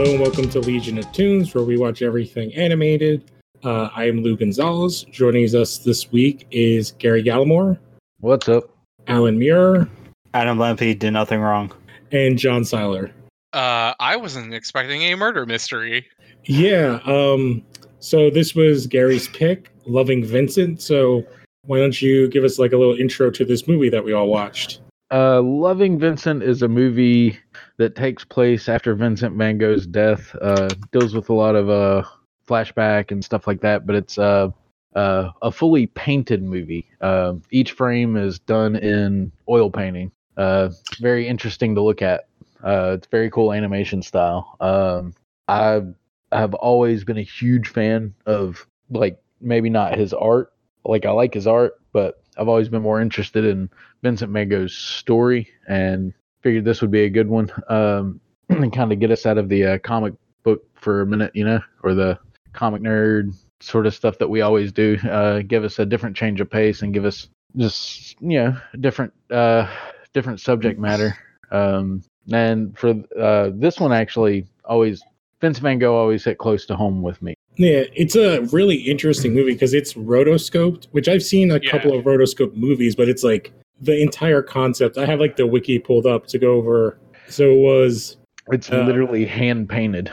Hello and welcome to Legion of Tunes, where we watch everything animated. Uh, I am Lou Gonzalez. Joining us this week is Gary Gallimore, What's up? Alan Muir, Adam Lampy did nothing wrong. and John Seiler. Uh, I wasn't expecting a murder mystery. Yeah. Um. So this was Gary's pick, Loving Vincent. So why don't you give us like a little intro to this movie that we all watched? Uh, Loving Vincent is a movie that takes place after Vincent Van Gogh's death. Uh, deals with a lot of uh flashback and stuff like that, but it's uh, uh a fully painted movie. Uh, each frame is done in oil painting. Uh, very interesting to look at. Uh, it's very cool animation style. Um, I have always been a huge fan of like maybe not his art. Like I like his art, but I've always been more interested in Vincent Van Gogh's story and figured this would be a good one um, and kind of get us out of the uh, comic book for a minute, you know, or the comic nerd sort of stuff that we always do. Uh, give us a different change of pace and give us just, you know, different, uh, different subject matter. Um, and for uh, this one, actually, always Vincent Van Gogh always hit close to home with me. Yeah, it's a really interesting movie because it's rotoscoped, which I've seen a Yeah. couple of rotoscope movies, but it's like the entire concept. I have like the wiki pulled up to go over. So it was It's Uh, literally hand painted.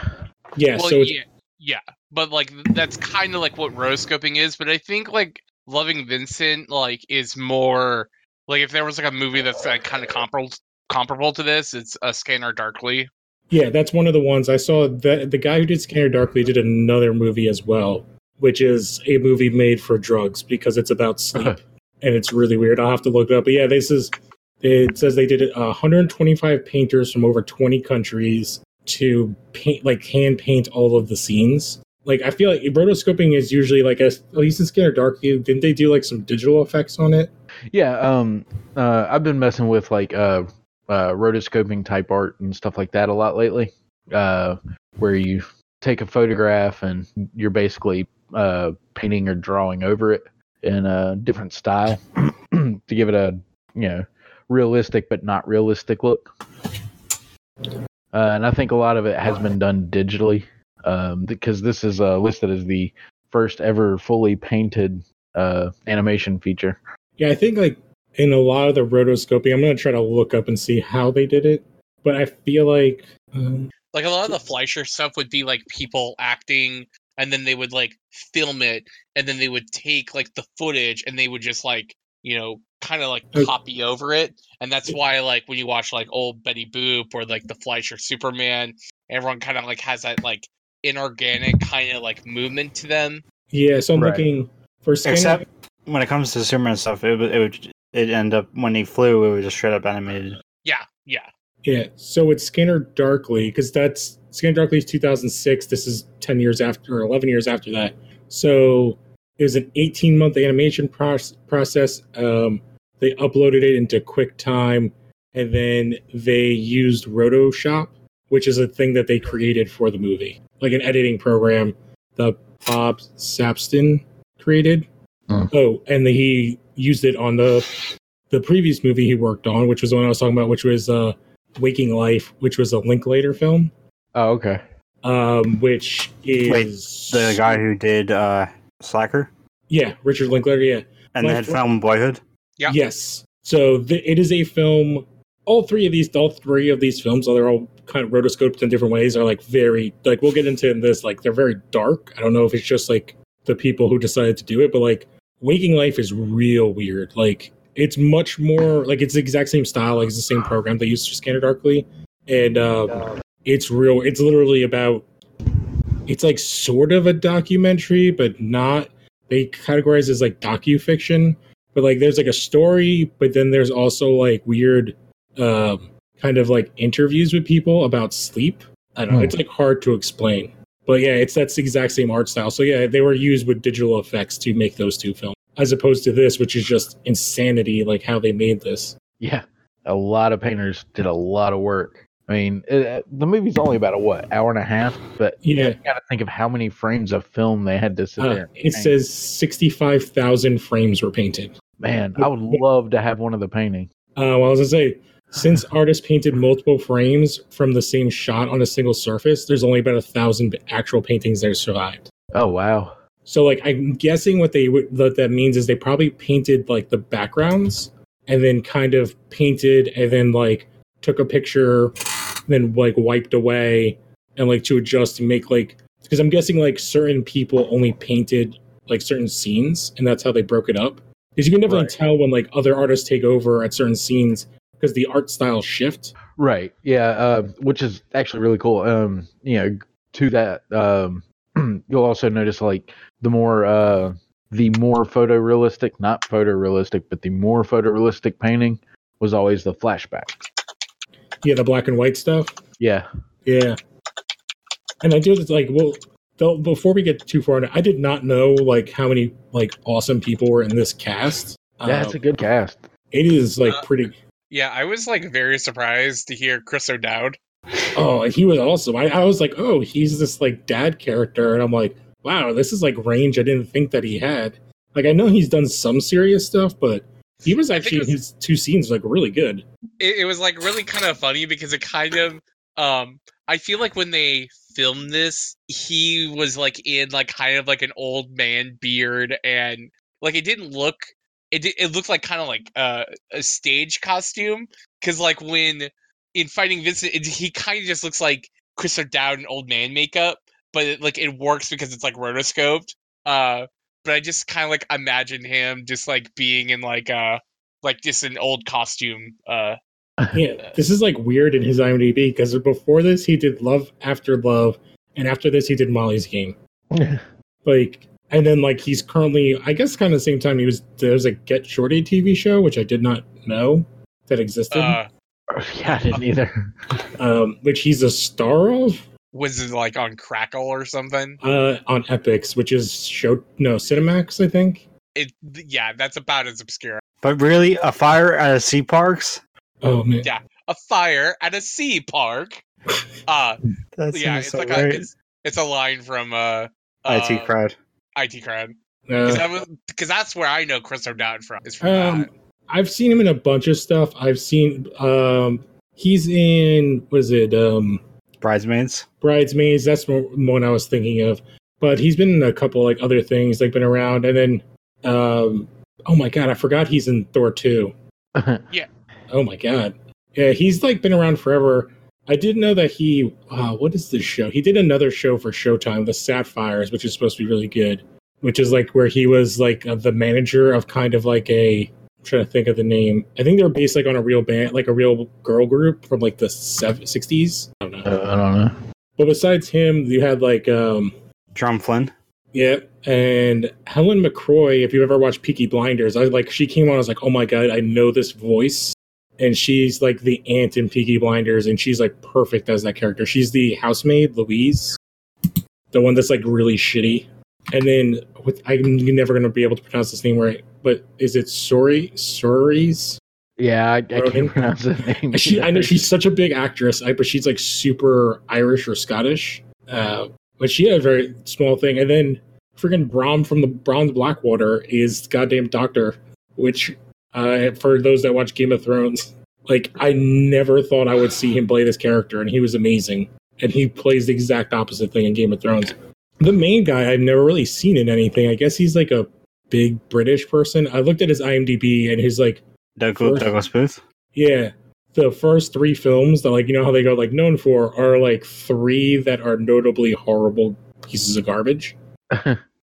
yeah. well, so yeah, yeah, but like that's kind of like what rotoscoping is. But I think like Loving Vincent like is more like if there was like a movie that's like kind of comparable comparable to this, it's a Scanner Darkly. Yeah, that's one of the ones I saw. That the guy who did Scanner Darkly did another movie as well, which is a movie made for drugs because it's about sleep and it's really weird. I'll have to look it up. But yeah, this is. It says they did it, uh, 125 painters from over 20 countries to paint, like hand paint all of the scenes. Like I feel like rotoscoping is usually like a, at least in Scanner Darkly, didn't they do like some digital effects on it? Yeah, um, uh, I've been messing with like uh, uh, rotoscoping type art and stuff like that a lot lately, uh, where you take a photograph and you're basically uh, painting or drawing over it in a different style to give it a you know realistic but not realistic look. Uh, and I think a lot of it has been done digitally um, because this is uh, listed as the first ever fully painted uh, animation feature. Yeah, I think like in a lot of the rotoscoping, I'm gonna try to look up and see how they did it. But I feel like um, Like a lot of the Fleischer stuff would be like people acting, and then they would like film it, and then they would take like the footage, and they would just like you know kind of like Okay. copy over it, and that's why like when you watch like old Betty Boop or like the Fleischer Superman, everyone kind of like has that like inorganic kind of like movement to them. yeah, so I'm Right. looking for Scanner. Except when it comes to Superman stuff, it it would it end up when he flew, it was just straight up animated. Yeah, yeah. Yeah, so it's Scanner Darkly because that's Scanner Darkly is 2006. This is 10 years after or 11 years after that. So it was an 18 month animation proce- process. Um, they uploaded it into QuickTime, and then they used Rotoshop, which is a thing that they created for the movie, like an editing program that Bob Sabiston created. Hmm. Oh, and he used it on the the previous movie he worked on, which was the one I was talking about, which was uh, Waking Life, which was a Linklater film, Oh, okay. um, which is Wait, The guy who did uh, Slacker yeah, Richard Linklater, yeah, and My then fr- film Boyhood. Yeah. yes. So th- it is a film. All three of these, all three of these films, although they're all kind of rotoscoped in different ways. Are like very like we'll get into in this. Like they're very dark. I don't know if it's just like the people who decided to do it, but like Waking Life is real weird. Like it's much more like it's the exact same style, like it's the same program they used for Scanner Darkly, and um, it's real. It's literally about. It's like sort of a documentary, but not. They categorize it as like docu fiction, but like there's like a story, but then there's also like weird, um, kind of like interviews with people about sleep. I don't know. Hmm. It's like hard to explain, but yeah, it's that's the exact same art style. So yeah, they were used with digital effects to make those two films, as opposed to this, which is just insanity, like how they made this. Yeah, a lot of painters did a lot of work. I mean, it, the movie's only about a what hour and a half, but Yeah. you got to think of how many frames of film they had to sit Uh, there. it paint. says 65,000 frames were painted. "Man, I would love to have one of the paintings." Uh, well, I was gonna say, since artists painted multiple frames from the same shot on a single surface, there's only about a thousand actual paintings that have survived. Oh wow. So like I'm guessing what they what that means is they probably painted like the backgrounds and then kind of painted and then like took a picture, then like wiped away and like to adjust and make like because I'm guessing like certain people only painted like certain scenes and that's how they broke it up. Because you can definitely Right. tell when like other artists take over at certain scenes because the art style shift. Right. Yeah. Uh, which is actually really cool. Um, you know, to that, um, you'll also notice like the more, uh, the more photorealistic, not photorealistic, but the more photorealistic painting was always the flashback. Yeah, the black and white stuff. Yeah. Yeah. And I do like well though before we get too far into I did not know like how many like awesome people were in this cast. That's Uh, a good cast. it is like pretty Yeah, I was like very surprised to hear Chris O'Dowd. oh he was awesome. I, I was like, oh, he's this like dad character, and I'm like, wow, this is like range I didn't think that he had. Like I know he's done some serious stuff, but he was actually was- his two scenes like really good. It, it was like really kind of funny because it kind of um I feel like when they filmed this, he was like in like kind of like an old man beard and like it didn't look it it looked like kind of like uh, a stage costume because like when in fighting Vincent, it, he kind of just looks like Chris O'Dowd in old man makeup, but it, like it works because it's like rotoscoped. Uh, but I just kind of like imagine him just like being in like uh like just an old costume. Uh, Yeah, this is like weird in his IMDb because before this he did Love After Love, and after this he did Molly's Game. like and then like he's currently i guess kind of the same time he was there's a get shorty tv show which i did not know that existed uh, yeah, I didn't either. um which he's a star of was it like on Crackle or something? uh on Epix which is show no cinemax i think It yeah, that's about as obscure. But really, a fire at a sea parks? oh man Yeah. A fire at a sea park. Uh, That's yeah, it's like a it's, it's a line from uh, uh IT crowd. IT crowd. Because uh, that that's where I know Chris O'Dowd from. Is from um that. i've seen him in a bunch of stuff i've seen um he's in what is it um Bridesmaids. Bridesmaids. That's mo- one I was thinking of. But he's been in a couple like other things, like been around, and then um, oh my god, I forgot he's in Thor two. yeah. Oh my god, yeah, he's like been around forever. I didn't know that he. Uh, what is this show? He did another show for Showtime, The Sapphires, which is supposed to be really good. Which is like where he was like uh, the manager of kind of like a. I'm trying to think of the name. I think they're based like on a real band, like a real girl group from like the sev- 60s. I don't know. Uh, I don't know. But besides him, you had like um Jerome Flynn. yeah, and Helen McCrory, if you've ever watched Peaky Blinders, I like she came on, I was like, Oh my god, I know this voice. And she's like the aunt in Peaky Blinders, and she's like perfect as that character. She's the housemaid, Louise. The one that's like really shitty. And then with I'm never gonna be able to pronounce this name right, but is it Sori Soris? Yeah, I, I can't pronounce the name. She, I know she's such a big actress, but she's like super Irish or Scottish. Uh, but she had a very small thing. And then freaking Bronn from the Bronze Blackwater is goddamn Doctor, which uh, for those that watch Game of Thrones, like I never thought I would see him play this character, and he was amazing. And he plays the exact opposite thing in Game of Thrones. The main guy I've never really seen in anything. I guess he's like a big British person. I looked at his IMDb and his like Douglas, Douglas Booth. yeah. The first three films that like you know how they go like known for are like three that are notably horrible pieces of garbage.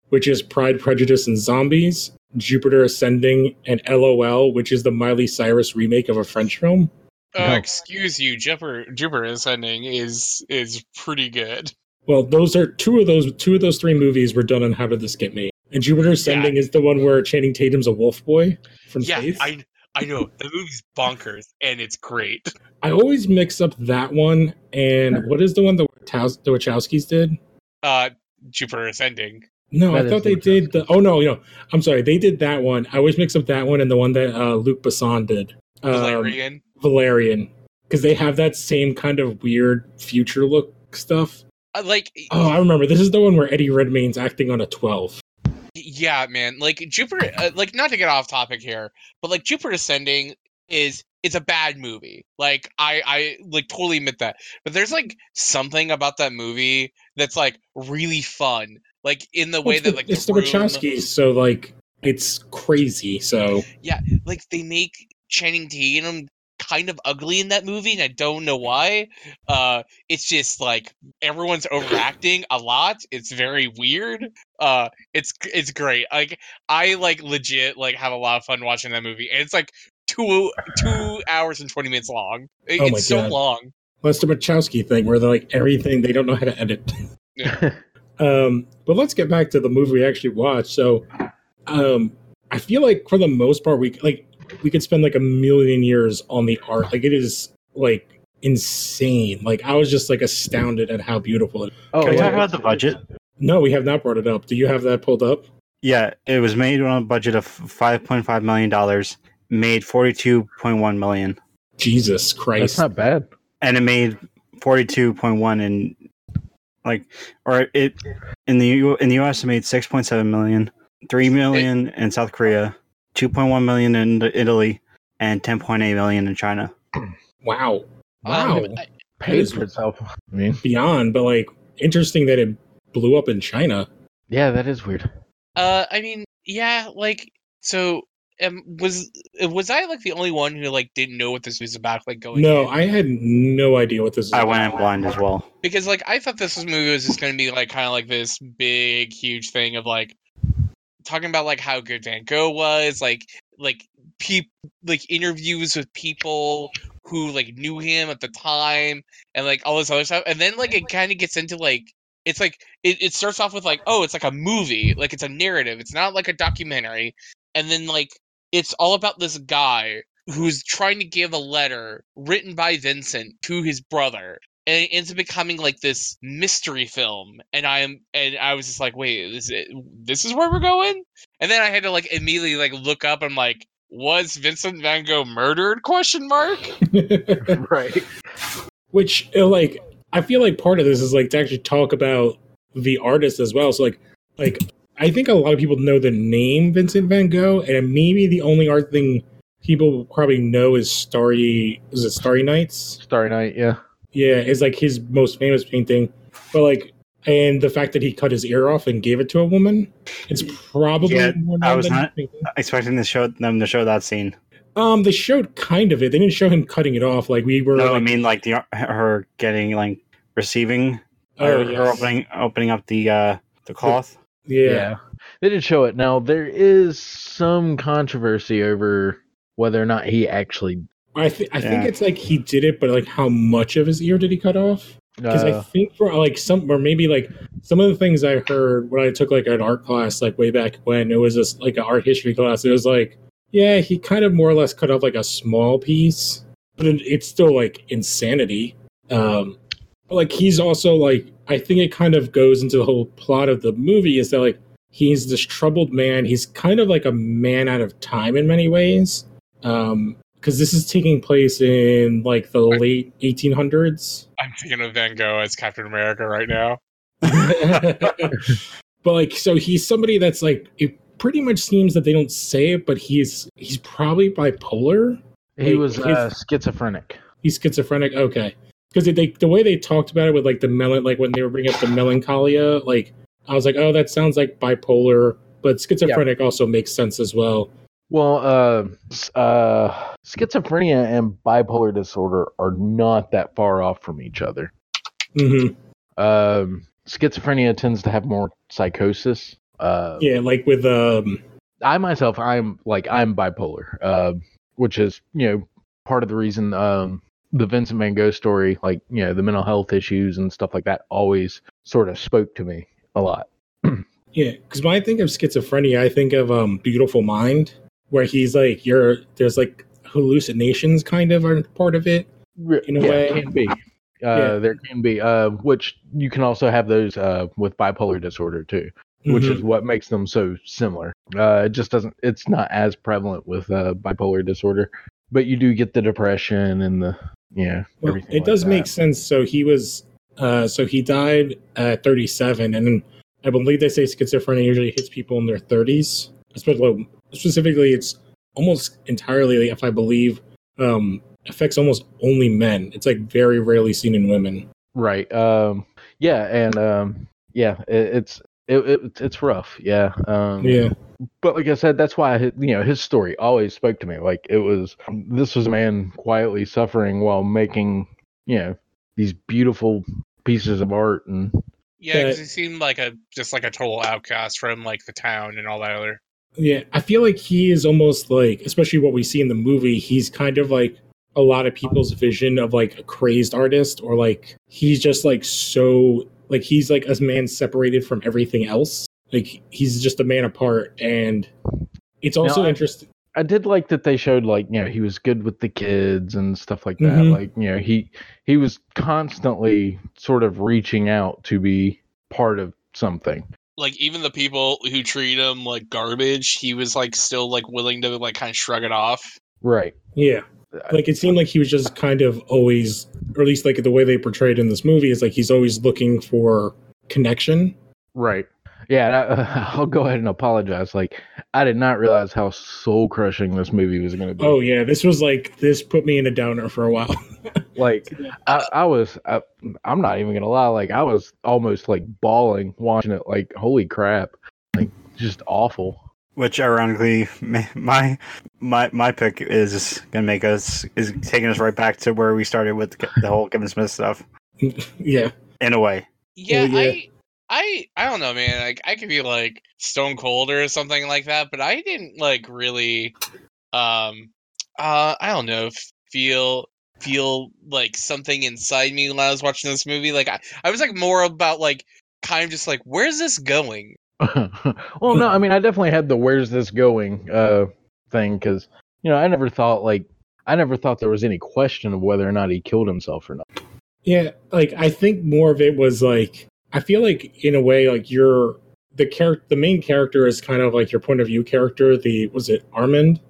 which is Pride, Prejudice, and Zombies, Jupiter Ascending, and LOL, which is the Miley Cyrus remake of a French film. Uh, No. excuse you, Jupiter Jupiter Ascending is is pretty good. Well, those are two of those two of those three movies were done on How Did This Get Made? And Jupiter Ascending is the one where Channing Tatum's a wolf boy from yeah, space. I I know the movie's bonkers and it's great. I always mix up that one and what is the one that the Wachowskis did? Uh, Jupiter Ascending. No, That I thought they did the. Oh no, no, I'm sorry. They did that one. I always mix up that one and the one that uh, Luc Besson did. Um, Valerian. Valerian, because they have that same kind of weird future look stuff. Uh, like Oh, I remember. This is the one where Eddie Redmayne's acting on a 12. yeah, man. Like Jupiter. Uh, like not to get off topic here, but like Jupiter Ascending is it's a bad movie. Like I I like totally admit that. But there's like something about that movie that's like really fun. Like in the way Well, that like the, it's the the room, Wachowskis, so like it's crazy. So yeah, like they make Channing Tatum kind of ugly in that movie, and I don't know why. Uh, it's just like everyone's overacting a lot. It's very weird. Uh, it's it's great. Like I like legit like have a lot of fun watching that movie, and it's like two two hours and twenty minutes long. It- Oh it's my so God. long. that's the Wachowski thing where they're like everything they don't know how to edit. Yeah. Um, but let's get back to the movie we actually watched. So, um, I feel like for the most part, we like we could spend like a million years on the art. Like it is like insane. Like I was just like astounded at how beautiful it. oh, Can we yeah, talk about the budget? No, we have not brought it up. Do you have that pulled up? Yeah, it was made on a budget of five point five million dollars. Made forty two point one million, Jesus Christ, That's not bad. and it made forty two point one in like or it in the U, in the U.S. it made six point seven million, three million in South Korea, two point one million in Italy, and ten point eight million in China. Wow, wow, Um, I- Paid for itself. I mean, beyond. But like interesting that it blew up in China. yeah, that is weird. Uh, I mean, yeah, like so. Um, was was I like the only one who like didn't know what this was about? Like going No, in? I had no idea what this. Is I about. went in blind as well. because like I thought this was movie was just gonna be like kind of like this big huge thing of like talking about like how good Van Gogh was, like like peop like interviews with people who like knew him at the time and like all this other stuff, and then like it kind of gets into like it's like it, it starts off with like oh it's like a movie like it's a narrative it's not like a documentary and then like it's all about this guy who's trying to give a letter written by Vincent to his brother and it ends up becoming like this mystery film and i am and i was just like wait this is, this is where we're going and then i had to like immediately like look up i'm like was vincent van gogh murdered question mark right. Which, uh, like, I feel like part of this is like to actually talk about the artist as well. So, like, like I think a lot of people know the name Vincent Van Gogh, and maybe the only art thing people probably know is Starry. Is it Starry Nights? Starry Night. Yeah. Yeah, is like his most famous painting. But like, and the fact that he cut his ear off and gave it to a woman, it's probably Yeah, more I was not- Expecting to show them to show that scene. Um, they showed kind of it. They didn't show him cutting it off. Like we were. No, I mean like the her getting like receiving oh, or her yes. opening opening up the uh the cloth. Yeah. They did show it. Now there is some controversy over whether or not he actually. I, th- I think it's like he did it, but like how much of his ear did he cut off? Because I Uh, think for like some, or maybe like some of the things I heard when I took like an art class, like way back when it was just like an art history class, it was like, yeah, he kind of more or less cut off like a small piece, but it, it's still like insanity. Um, but like he's also like, I think it kind of goes into the whole plot of the movie is that like he's this troubled man. He's kind of like a man out of time in many ways. Um, because this is taking place in like the late 1800s. i'm thinking of van gogh as captain america right now but like, so he's somebody that's like, it pretty much seems that they don't say it, but he's he's probably bipolar. he like, was his- uh, schizophrenic. He's schizophrenic. Okay, because they the way they talked about it with like the melon, like when they were bringing up the melancholia, like I was like, oh, that sounds like bipolar, but schizophrenic also makes sense as well. Well, uh, uh, schizophrenia and bipolar disorder are not that far off from each other. hmm Um, schizophrenia tends to have more psychosis. Uh, Yeah, like with um, I myself, I'm like I'm bipolar, uh, which is you know part of the reason um, the Vincent Van Gogh story, like you know the mental health issues and stuff like that, always sort of spoke to me a lot. Yeah, because when I think of schizophrenia, I think of um Beautiful Mind, where he's like you're there's like hallucinations kind of are part of it. In a yeah, way. can be. Uh, Yeah. There can be, uh, which you can also have those uh, with bipolar disorder too, which Mhm. is what makes them so similar. Uh, it just doesn't. It's not as prevalent with uh, bipolar disorder, but you do get the depression and the yeah. Well, it like does that. make sense. So he was, uh, so he died at 37, and I believe they say schizophrenia usually hits people in their 30s. Especially, specifically, it's almost entirely, if I believe, um, affects almost only men. It's like very rarely seen in women. Right. Um. Yeah. And um. Yeah. It, it's it, it it's rough. Yeah. Um. Yeah. But like I said, that's why you know his story always spoke to me. Like it was this was a man quietly suffering while making you know these beautiful pieces of art and Yeah, because he seemed like a just like a total outcast from like the town and all that other. Yeah, I feel like he is almost like, especially what we see in the movie, he's kind of like a lot of people's vision of like a crazed artist, or like he's just like so, like he's like a man separated from everything else. Like he's just a man apart. And it's also Now, interesting. I did like that they showed like you know he was good with the kids and stuff like that. Mhm. Like you know he he was constantly sort of reaching out to be part of something. Like even the people who treat him like garbage, he was like still like willing to like kind of shrug it off. Right. Yeah. Like it seemed like he was just kind of always, or at least like the way they portrayed in this movie is like he's always looking for connection. Right. Yeah, I, I'll go ahead and apologize. Like, I did not realize how soul crushing this movie was going to be. Oh, yeah. This was like, this put me in a downer for a while. like I, I was, I, I'm not even gonna lie. Like, I was almost like bawling watching it. Like, holy crap! Like, just awful. Which ironically, my my my pick is gonna make us is taking us right back to where we started with the, the whole Kevin Smith stuff. yeah. In a way, Yeah, yeah. I I I don't know, man. Like I could be like stone cold or something like that, but I didn't like really um uh I don't know, feel feel like something inside me when I was watching this movie. Like I, I was like more about like kind of just like where's this going? well, no, I mean, I definitely had the "Where's this going?" uh thing because you know I never thought like I never thought there was any question of whether or not he killed himself or not. Yeah, like I think more of it was like I feel like in a way like you're the character the main character is kind of like your point of view character, the was it Armand?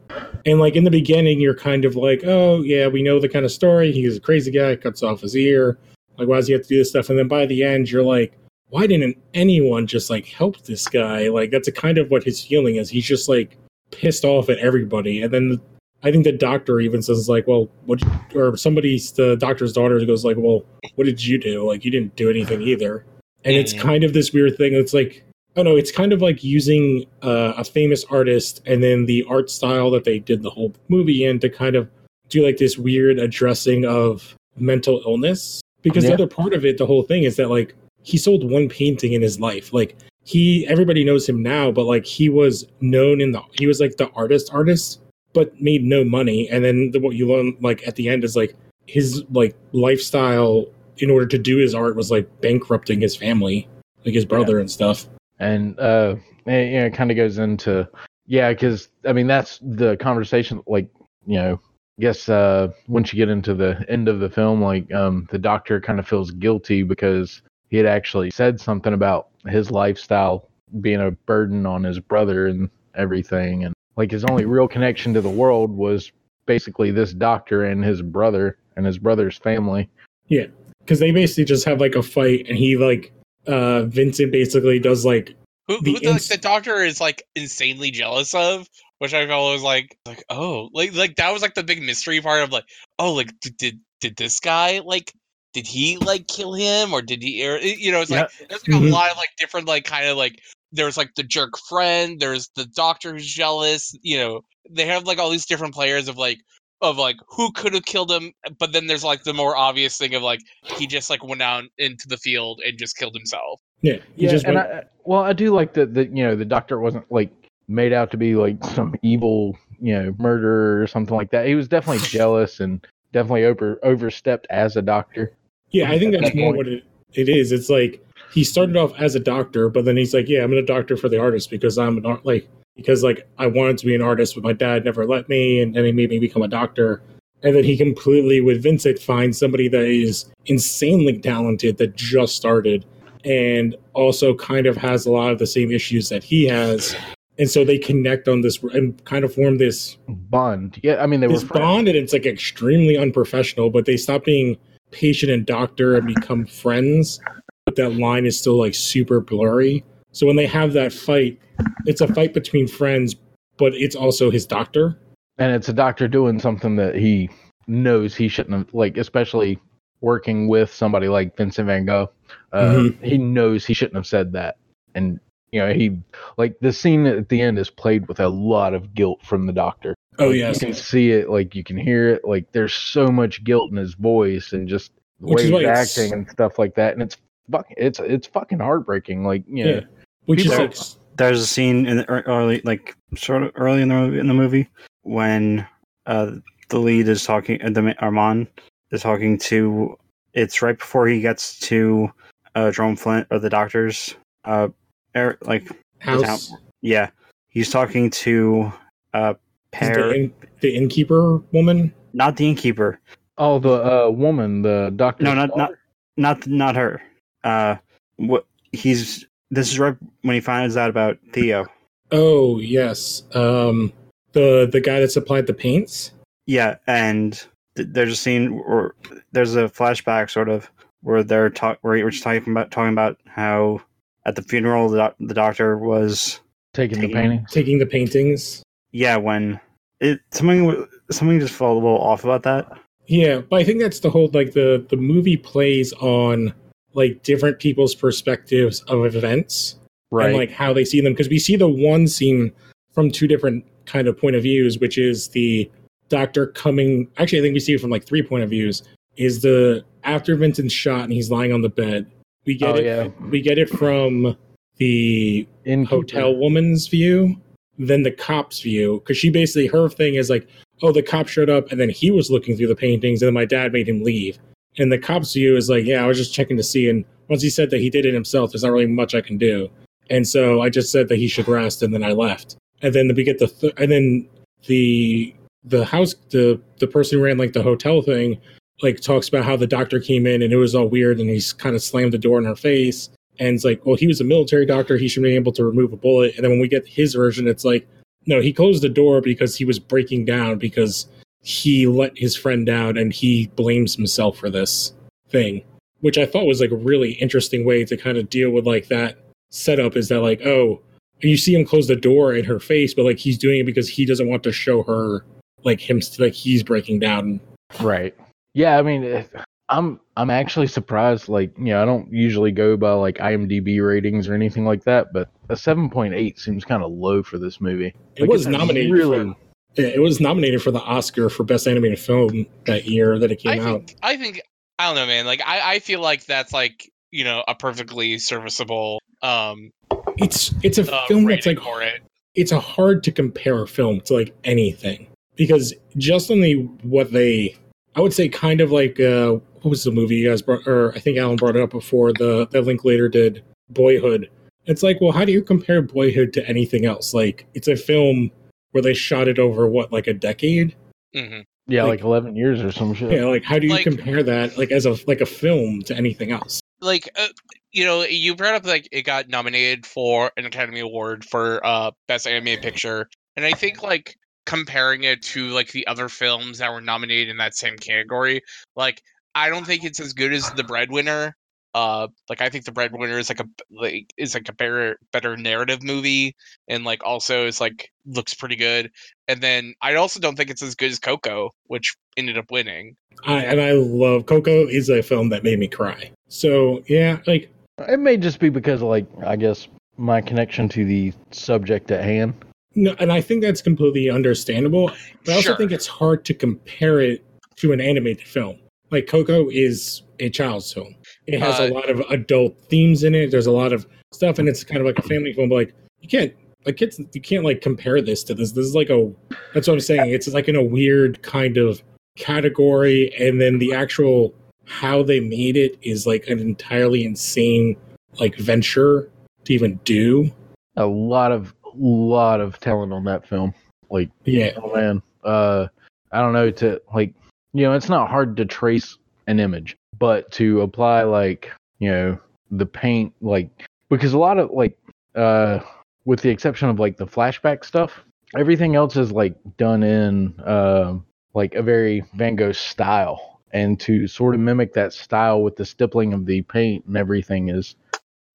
And like in the beginning you're kind of like, "Oh, yeah, we know the kind of story. He's a crazy guy, cuts off his ear. Like why does he have to do this stuff?" And then by the end you're like, "Why didn't anyone just like help this guy?" Like that's a kind of what his feeling is. He's just like pissed off at everybody. And then I think the doctor even says like, "Well, what?" Or somebody's the doctor's daughter goes like, "Well, what did you do? Like, you didn't do anything either." And it's Mhm. kind of this weird thing. It's like, oh no, it's kind of like using uh, a famous artist and then the art style that they did the whole movie in to kind of do like this weird addressing of mental illness. Because Yeah. the other part of it, the whole thing is that like he sold one painting in his life. Like he, everybody knows him now, but like he was known in the, he was like the artist artist but made no money. And then the, what you learn like at the end is like his like lifestyle in order to do his art was like bankrupting his family, like his brother and stuff. and uh it, you know, it kind of goes into yeah because i mean that's the conversation like you know I guess uh once you get into the end of the film like um the doctor kind of feels guilty because he had actually said something about his lifestyle being a burden on his brother and everything and like his only real connection to the world was basically this doctor and his brother and his brother's family Yeah. Because they basically just have like a fight, and he like uh Vincent basically does like Who, The who the, ins- the doctor is like insanely jealous of, which I felt was like like oh like like that was like the big mystery part of like oh like did did, did this guy like did he like kill him or did he or eh, you know it's like there's like a mm-hmm. lot of like different like kind of like there's like the jerk friend there's the doctor who's jealous you know they have like all these different players of like of like who could have killed him but then there's like the more obvious thing of like he just like went out into the field and just killed himself yeah, he yeah, just and went, I, well, I do like that. That you know, the doctor wasn't like made out to be like some evil, you know, murderer or something like that. He was definitely jealous and definitely over overstepped as a doctor. Yeah. I think that's that more point. what it it is. It's like he started off as a doctor, but then he's like, yeah, I'm a doctor for the artist because I'm an art like because like I wanted to be an artist, but my dad never let me, and then he made me become a doctor. And then he completely, with Vincent, finds somebody that is insanely talented that just started and also kind of has a lot of the same issues that he has. And so they connect on this and kind of form this Bond. Yeah, I mean they were friends. bond, and it's like extremely unprofessional. But they stop being patient and doctor and become friends. But that line is still like super blurry. So when they have that fight, it's a fight between friends, but it's also his doctor. and it's a doctor doing something that he knows he shouldn't have like especially working with somebody like vincent van gogh uh, Mhm. he knows he shouldn't have said that and you know he like the scene at the end is played with a lot of guilt from the doctor Oh Like, yes, you can see it like you can hear it like there's so much guilt in his voice and just the Which way he's acting and stuff like that and it's fucking it's it's fucking heartbreaking like you know, Yeah. which People- is There's a scene in the early, like sort of early in the movie, in the movie when uh, the lead is talking, uh, the Armand is talking to. It's right before he gets to uh, Jerome Flynn or the doctors. Uh, er, like house. yeah, he's talking to uh, is Pear, The, inn, the innkeeper woman. not the innkeeper, oh the uh woman the doctor No, not- not- not not her. Uh, what he's this is right when he finds out about Theo. Oh yes, um, the the guy that supplied the paints. Yeah, and th- there's a scene where there's a flashback sort of where they're talk where we're talking about talking about how at the funeral the, doc- the doctor was taking the taking- paintings taking the paintings. Yeah when it something something just felt a little off about that. Yeah, but I think that's the whole like the the movie plays on like different people's perspectives of events right and like how they see them because we see the one scene from two different kind of point of views, which is the doctor coming. Actually, I think we see it from like three point of views. Is the after Vincent's shot and he's lying on the bed. We get oh it. yeah We get it from the in hotel woman's view than the cop's view because she basically her thing is like oh the cop showed up and then he was looking through the paintings and then my dad made him leave. And the cop's view is like yeah i was just checking to see and once he said that he did it himself there's not really much i can do. And so i just said that he should rest and then i left. And then we get the th- and then the the house the the person who ran like the hotel thing like talks about how the doctor came in and it was all weird and he's kind of slammed the door in her face and it's like, well, he was a military doctor. He should be able to remove a bullet. And then when we get his version, it's like, no, he closed the door because he was breaking down because he let his friend down and he blames himself for this thing, which I thought was like a really interesting way to kind of deal with like that setup is that like, oh, you see him close the door in her face, but like he's doing it because he doesn't want to show her like him like he's breaking down. Right. Yeah, I mean, I'm I'm actually surprised. Like, you know, I don't usually go by like IMDb ratings or anything like that, but a 7.8 seems kind of low for this movie. It Like, was nominated really. for Yeah, it was nominated for the Oscar for Best Animated Film that year that it I came out. think I think I don't know, man. Like I, I feel like that's like you know a perfectly serviceable um It's it's a uh, film that's like for it. it's a hard to compare a film to like anything because just on the what they I would say kind of like uh what was the movie you guys brought or I think Alan brought it up before the that Linklater did Boyhood. It's like, well, how do you compare Boyhood to anything else? Like it's a film where they shot it over what like a decade. hmm Yeah, like- like, 11 years or some shit. Yeah, like how do you Like- compare that like as a like a film to anything else? Like uh, you know, you brought up like it got nominated for an Academy Award for uh best animated picture, and I think like comparing it to like the other films that were nominated in that same category, like I don't think it's as good as The Breadwinner. Uh, like I think The Breadwinner is like a like is like a better better narrative movie, and like also is like looks pretty good. And then I also don't think it's as good as Coco, which ended up winning. I and I love Coco is a film that made me cry. So yeah, like It may just be because of, like, I guess, my connection to the subject at hand. no, and I think that's completely understandable. But I also Sure. think it's hard to compare it to an animated film. Like Coco is a child's film. It has Uh, a lot of adult themes in it. There's a lot of stuff, and it's kind of like a family film. But like you can't like kids, you can't like compare this to this. This is like a that's what I'm saying. It's like in a weird kind of category, and then the actual how they made it is like an entirely insane like venture to even do. A lot of, lot of talent on that film. Like, Yeah, oh man, uh, I don't know to like, you know, it's not hard to trace an image, but to apply like, you know, the paint, like, because a lot of like, uh, with the exception of like the flashback stuff, everything else is like done in, um, like a very Van Gogh style, and to sort of mimic that style with the stippling of the paint and everything is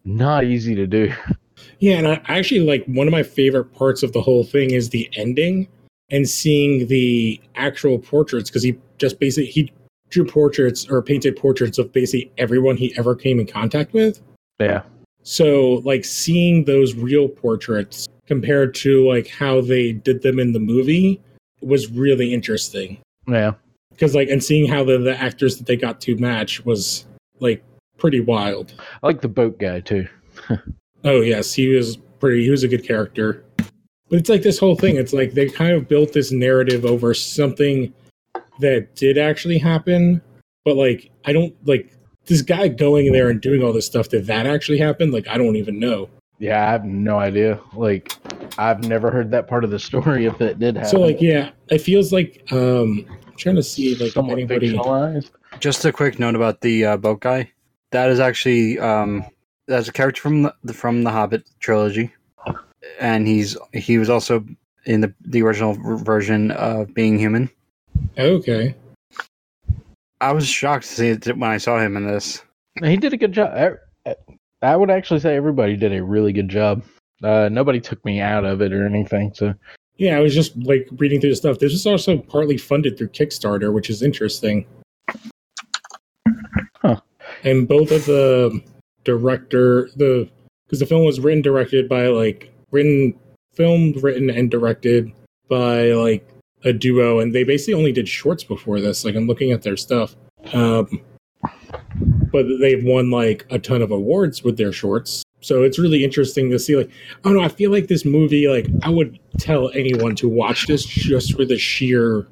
not easy to do. Yeah, and I actually like one of my favorite parts of the whole thing is the ending and seeing the actual portraits because he just basically he drew portraits or painted portraits of basically everyone he ever came in contact with. Yeah. So like seeing those real portraits compared to like how they did them in the movie was really interesting. Yeah. Because like and seeing how the, the actors that they got to match was like pretty wild. I like the boat guy too. Oh yes, he was pretty he was a good character. But it's like this whole thing, it's like they kind of built this narrative over something that did actually happen, but like I don't like this guy going there and doing all this stuff did that actually happen? Like I don't even know. Yeah, I have no idea. Like, I've never heard that part of the story if it did happen. So like yeah, it feels like um I'm trying to see like somewhat anybody fictionalized. Just a quick note about the uh, boat guy. That is actually um, that's a character from the from the Hobbit trilogy, and he's he was also in the the original version of Being Human. Okay. I was shocked to see it when I saw him in this. He did a good job. I, I would actually say everybody did a really good job. Uh, nobody took me out of it or anything. So Yeah, I was just like reading through the stuff. This is also partly funded through Kickstarter, which is interesting. Huh. And both of the director, the because the film was written, directed by like written, filmed, written, and directed by like a duo, and they basically only did shorts before this. Like I'm looking at their stuff, um, but they've won like a ton of awards with their shorts. So it's really interesting to see. Like, don't know. I feel like this movie. Like, I would tell anyone to watch this just for the sheer,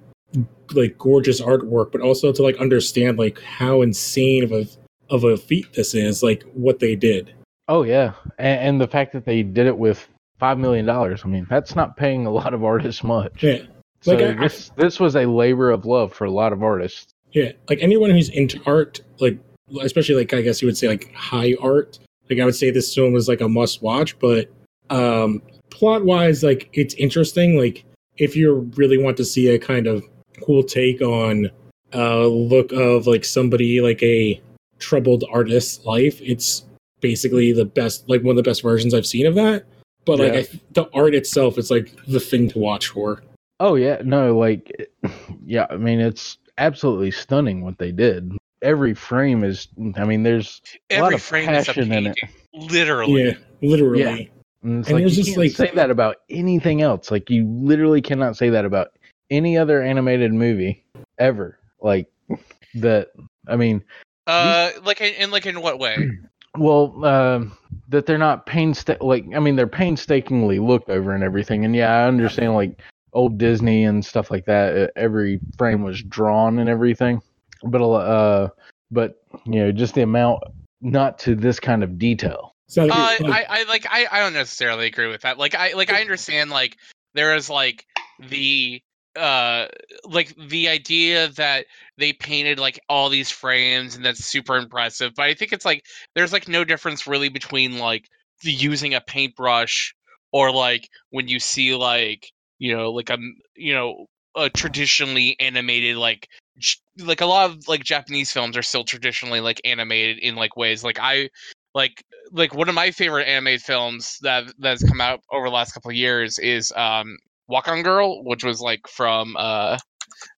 like, gorgeous artwork, but also to like understand like how insane of a of a feat this is. Like what they did. Oh yeah, and, and the fact that they did it with five million dollars. I mean, that's not paying a lot of artists much. Yeah, So Like, I- I- this this was a labor of love for a lot of artists. yeah. Like anyone who's into art, like especially like I guess you would say like high art. Like I would say this film is like a must watch, but um plot wise, like it's interesting. Like if you really want to see a kind of cool take on uh look of like somebody like a troubled artist's life, it's basically the best like one of the best versions I've seen of that. But like Yeah. I, the art itself is like the thing to watch for. Oh yeah, no, like yeah, I mean it's absolutely stunning what they did. Every frame is I mean there's a lot Every of frame is a passion in it. Literally. Yeah, literally. Yeah. And it's And like there's you just, can't like- say that about anything else. Like you literally cannot say that about any other animated movie ever. Like that I mean, Uh, like in, in like in what way? well, um that they're not painsta like I mean they're painstakingly looked over and everything. And yeah, I understand like old Disney and stuff like that. uh, Every frame was drawn and everything, but uh, but you know, just the amount not to this kind of detail. So Uh, I, I like I, I don't necessarily agree with that. Like I like I understand like there is like the uh like the idea that they painted like all these frames and that's super impressive. But I think it's like there's like no difference really between like using a paintbrush or like when you see like you know like a you know a traditionally animated like like a lot of like Japanese films are still traditionally like animated in like ways like I like like one of my favorite animated films that that's come out over the last couple of years is um Walk on Girl, which was like from uh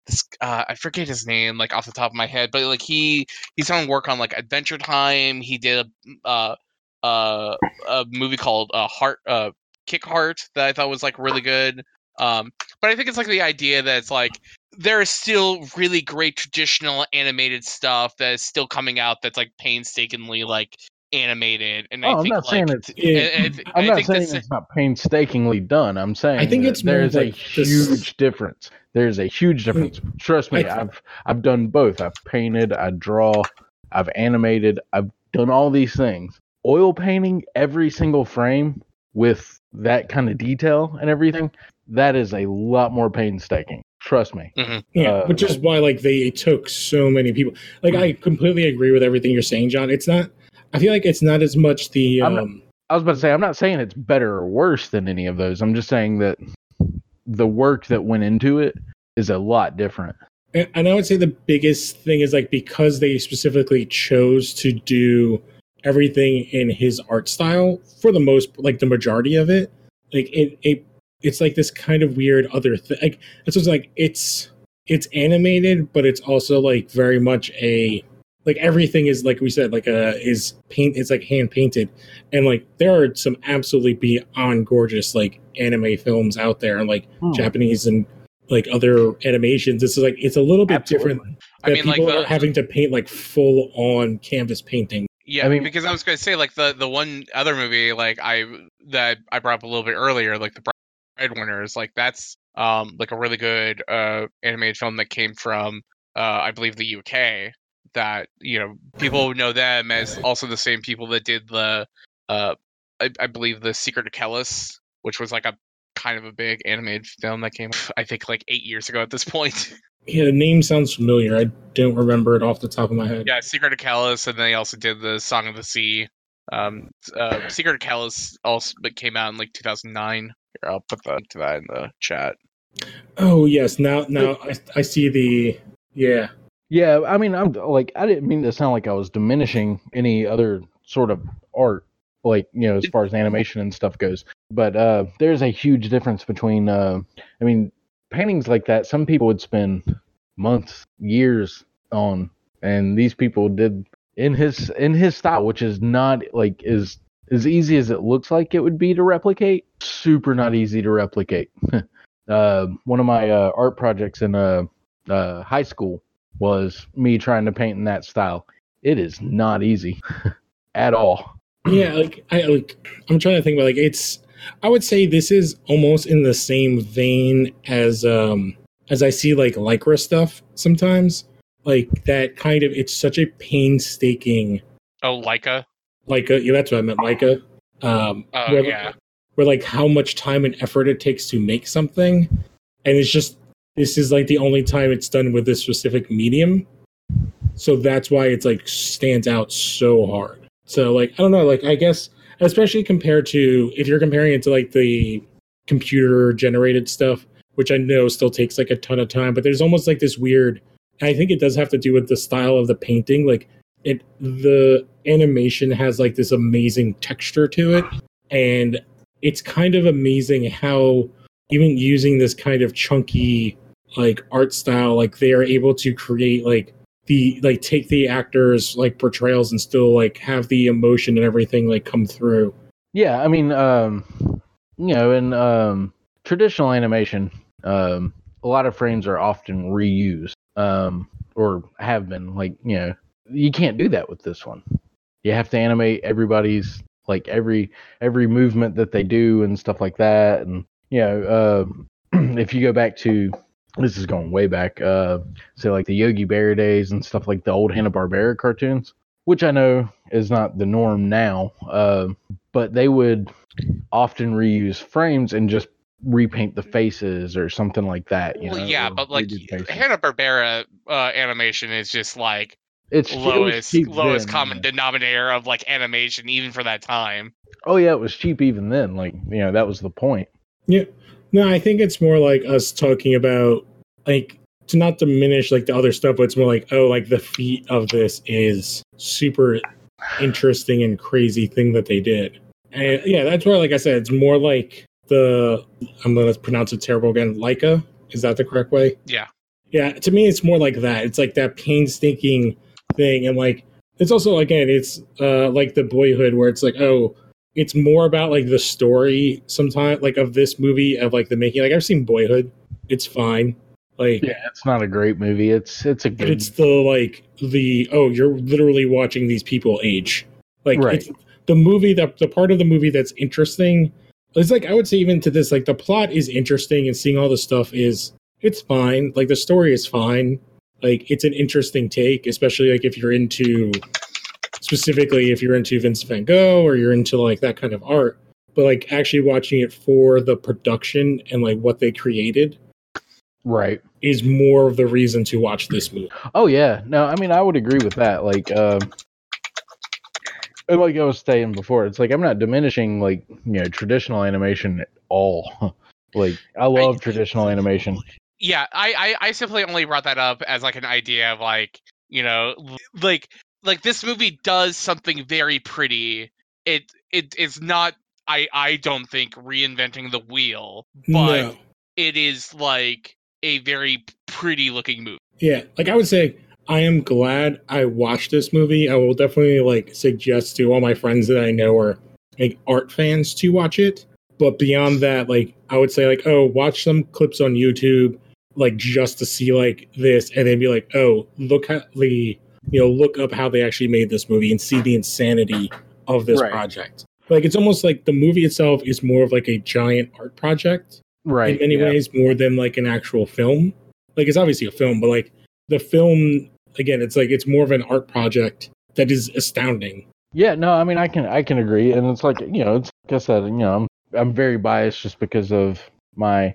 this uh I forget his name like off the top of my head, but like he he's done work on like Adventure Time. He did a uh uh a movie called uh Heart uh Kick Heart that I thought was like really good. Um but I think it's like the idea that it's like there is still really great traditional animated stuff that is still coming out that's like painstakingly like animated and I Oh, I'm think not like, saying it's. Yeah. and- and I'm I not think saying that's- it's not painstakingly done. I'm saying I think it's there's like a this- huge difference. There's a huge difference. Trust me, I- I've I've done both. I've painted, I draw, I've animated, I've done all these things. Oil painting every single frame with that kind of detail and everything, that is a lot more painstaking. Trust me. Yeah, Uh, which is why like they took so many people. Like I completely agree with everything you're saying, John. It's not. I feel like it's not as much the. I'm not- Um, I was about to say I'm not saying it's better or worse than any of those. I'm just saying that the work that went into it is a lot different. and and I would say the biggest thing is like because they specifically chose to do everything in his art style for the most, like the majority of it. Like it, it it's like this kind of weird other thing. Like it's just like it's it's animated, but it's also like very much a like everything is like we said like uh is paint it's like hand painted and like there are some absolutely beyond gorgeous like anime films out there and like Hmm. japanese and like other animations this is like it's a little bit Absolutely. different I that mean, like people the, are having to paint like full on canvas painting Yeah, I mean- because I was going to say like the the one other movie like I that I brought up a little bit earlier, like the Breadwinners, like that's um like a really good uh animated film that came from uh I believe the UK. That you know people know them as also the same people that did the uh I, I believe the Secret of Kells, which was like a kind of a big animated film that came I think like eight years ago at this point. yeah the name sounds familiar i don't remember it off the top of my head Yeah, Secret of Kells, and they also did the Song of the Sea. Um, uh, Secret of Kells also but came out in like 2009. Here, I'll put that to that in the chat. oh yes now now i, I see the yeah Yeah, I mean, I'm like, I didn't mean to sound like I was diminishing any other sort of art, like you know, as far as animation and stuff goes. But uh, there's a huge difference between, uh, I mean, paintings like that. Some people would spend months, years on, and these people did in his in his style, which is not like as as easy as it looks like it would be to replicate. Super not easy to replicate. uh, one of my uh, art projects in uh, uh, high school was me trying to paint in that style. It is not easy at all. yeah like i like i'm trying to think about like it's i would say this is almost in the same vein as um as i see like lycra stuff sometimes like that kind of it's such a painstaking Oh, Laika. like yeah, that's what i meant Laika. um Oh, where, yeah. where like how much time and effort it takes to make something and it's just this is like the only time it's done with this specific medium. So that's why it's like stands out so hard. So like i don't know like i guess especially compared to if you're comparing it to like the computer generated stuff which i know still takes like a ton of time but there's almost like this weird i think it does have to do with the style of the painting like it the animation has like this amazing texture to it and it's kind of amazing how even using this kind of chunky like art style like they are able to create like the like take the actors like portrayals and still like have the emotion and everything like come through Yeah, I mean, um, you know, in um, traditional animation, um, a lot of frames are often reused, um, or have been. Like, you know, you can't do that with this one. You have to animate everybody's like every every movement that they do and stuff like that. And you know, uh, if you go back to this is going way back, uh, say like the Yogi Bear days and stuff like the old Hanna Barbera cartoons, which I know is not the norm now. Uh, but they would often reuse frames and just repaint the faces or something like that. You well, know, yeah, or but like redo the faces. Hanna Barbera uh, animation is just like it's lowest cheap lowest then, common yeah. denominator of like animation, even for that time. Oh yeah, it was cheap even then. Like you know, that was the point. No i think it's more like us talking about like to not diminish like the other stuff but it's more like oh like the feat of this is super interesting and crazy thing that they did. And yeah that's where like i said it's more like the i'm gonna pronounce it terrible again Laika is that the correct way? Yeah. yeah to me it's more like that. It's like that painstaking thing and like it's also again it's uh like the boyhood where it's like oh it's more about like the story sometimes like of this movie of like the making like i've seen boyhood it's fine like Yeah, it's not a great movie. It's it's a but good. it's the like the oh you're literally watching these people age like Right. it's the movie that the part of the movie that's interesting it's like i would say even to this like the plot is interesting and seeing all the stuff is it's fine like the story is fine like it's an interesting take especially like if you're into specifically if you're into vincent van gogh or you're into like that kind of art but like actually watching it for the production and like what they created right. is more of the reason to watch this movie Oh yeah. No, I mean I would agree with that. Like um and like I was saying before, it's like I'm not diminishing like you know traditional animation at all. like I love traditional animation. yeah I, I i simply only brought that up as like an idea of like you know like like this movie does something very pretty it it is not I I don't think reinventing the wheel, but no. it is like a very pretty looking movie. Yeah, like I would say, I am glad I watched this movie. I will definitely like suggest to all my friends that I know are like art fans to watch it. But beyond that, like I would say, like oh, watch some clips on YouTube, like just to see like this, and then be like, oh, look at the you know look up how they actually made this movie and see the insanity of this Right. project. Like it's almost like the movie itself is more of like a giant art project Right. in many yeah. ways more than like an actual film. Like it's obviously a film, but like the film again, it's like it's more of an art project that is astounding. Yeah, no, I mean, I can I can agree, and it's like you know, it's like I said, you know, I'm I'm very biased just because of my,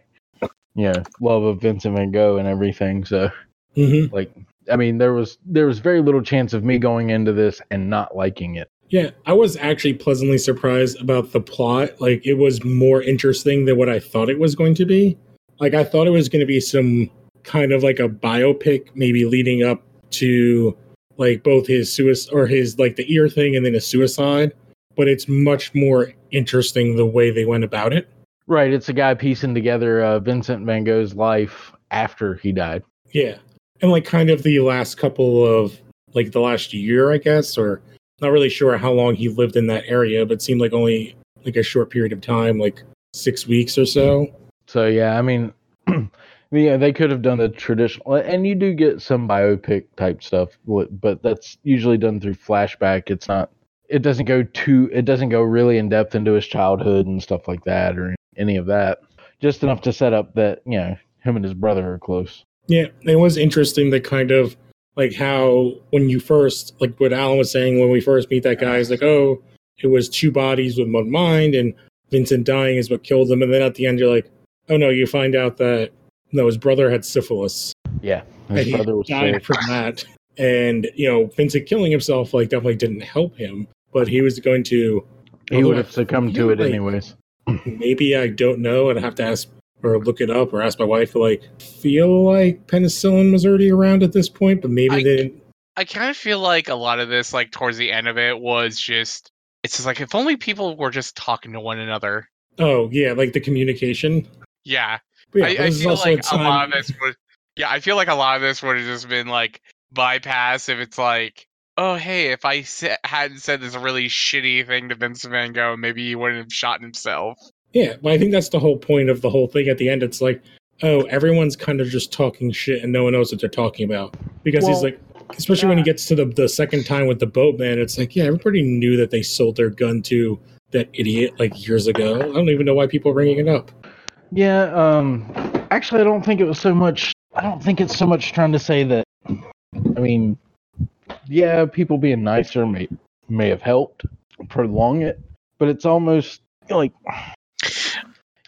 you know, love of Vincent Van Gogh and everything. So, Mm-hmm. like, I mean, there was there was very little chance of me going into this and not liking it. Yeah, I was actually pleasantly surprised about the plot. Like it was more interesting than what I thought it was going to be. Like I thought it was going to be some kind of like a biopic, maybe leading up to like both his suicide or his like the ear thing and then his suicide. But it's much more interesting the way they went about it. Right, it's a guy piecing together uh, Vincent Van Gogh's life after he died. Yeah. And like kind of the last couple of like the last year, I guess, or not really sure how long he lived in that area, but seemed like only like a short period of time, like six weeks or so. So yeah, I mean, yeah, they could have done the traditional, and you do get some biopic type stuff, but but that's usually done through flashback. It's not. It doesn't go too. It doesn't go really in depth into his childhood and stuff like that, or any of that. Just enough to set up that you know him and his brother are close. Yeah. It was interesting that kind of like how when you first like what Alan was saying when we first meet that guy, is like, oh, it was two bodies with one mind and Vincent dying is what killed him. And then at the end you're like, oh no, you find out that no, his brother had syphilis. Yeah, and his he brother was died sick. from that. And you know, Vincent killing himself like definitely didn't help him, but he was going to. He would have succumbed to it like anyways. Maybe I don't know. I'd have to ask or look it up or ask my wife. Like, feel like penicillin was already around at this point, but maybe I- they didn't. I kind of feel like a lot of this, like towards the end of it, was just it's just like if only people were just talking to one another. Oh yeah, like the communication. Yeah, yeah, I, I feel like a time- lot of this would. Yeah, I feel like a lot of this would have just been like bypass if it's like, oh hey, if I sa- hadn't said this really shitty thing to Vincent Van Gogh, maybe he wouldn't have shot himself. Yeah, but I think that's the whole point of the whole thing. At the end, it's like, oh, everyone's kind of just talking shit, and no one knows what they're talking about because he's like, especially when he gets to the the second time with the boatman, it's like, yeah, everybody knew that they sold their gun to that idiot like years ago. I don't even know why people are bringing it up. Yeah, um actually I don't think it was so much I don't think it's so much trying to say that I mean yeah, people being nicer may may have helped prolong it, but it's almost like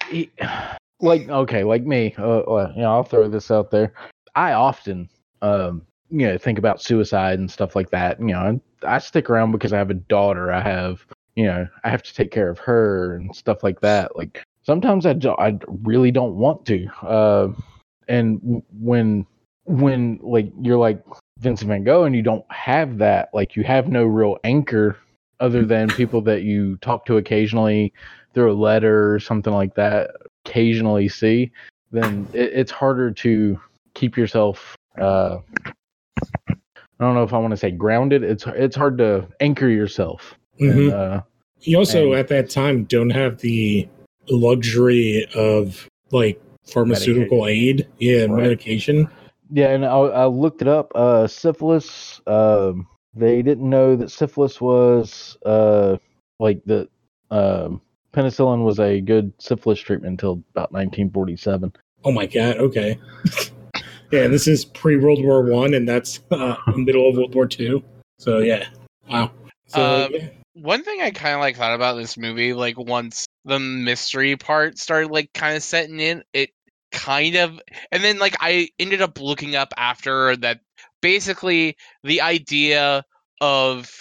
he- like okay, like me, uh, uh, you know, I'll throw this out there. I often um you know think about suicide and stuff like that. You know, and I stick around because I have a daughter. I have you know, I have to take care of her and stuff like that. Like sometimes I, do, I really don't want to. Uh, and when when like you're like Vincent Van Gogh and you don't have that, like you have no real anchor other than people that you talk to occasionally through a letter or something like that, occasionally see, then it, it's harder to keep yourself. Uh, I don't know if I want to say grounded. It's it's hard to anchor yourself. Mhm. And, uh, You also And- at that time don't have the luxury of like pharmaceutical aid, yeah, Right. medication. Yeah, and I, I looked it up. Uh, syphilis. Um, they didn't know that syphilis was uh like the um penicillin was a good syphilis treatment until about 1947. Oh my god, okay. yeah, this is pre World War One, and that's uh, middle of World War Two. So yeah, wow. So Um, yeah. One thing I kind of like thought about this movie, like once the mystery part started like kind of setting in, it kind of, and then like I ended up looking up after that. Basically, the idea of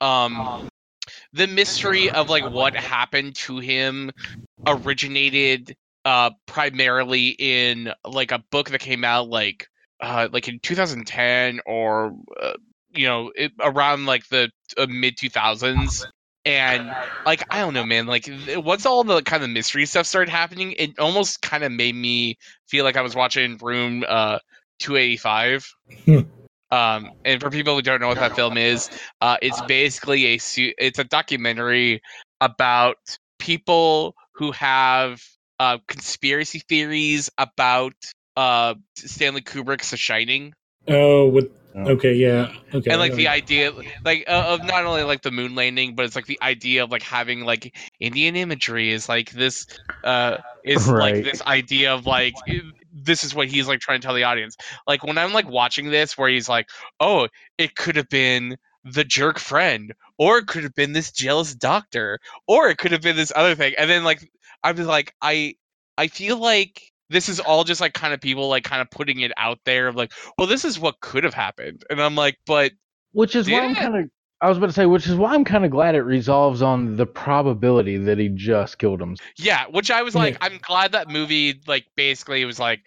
um the mystery of like what happened to him originated uh primarily in like a book that came out like uh like in 2010 or uh, you know it, around like the uh, mid 2000s and like I don't know, man. Like once all the kind of mystery stuff started happening, it almost kind of made me feel like I was watching Room uh, 285. Um, and for people who don't know what that film is, uh, it's basically a su- it's a documentary about people who have uh, conspiracy theories about uh, Stanley Kubrick's The Shining Oh, with Oh. okay, yeah, okay. and like the idea like uh, of not only like the moon landing but it's like the idea of like having like indian imagery is like this uh is like this idea of like i- this is what he's like trying to tell the audience like when i'm like watching this where he's like oh it could have been the jerk friend or it could have been this jealous doctor or it could have been this other thing and then like i was like i i feel like this is all just like kind of people like kind of putting it out there of like well this is what could have happened and i'm like but Which is why I'm kind of. I was about to say, which is why I'm kind of glad it resolves on the probability that he just killed him. Yeah, which I was like, I'm glad that movie like basically was like,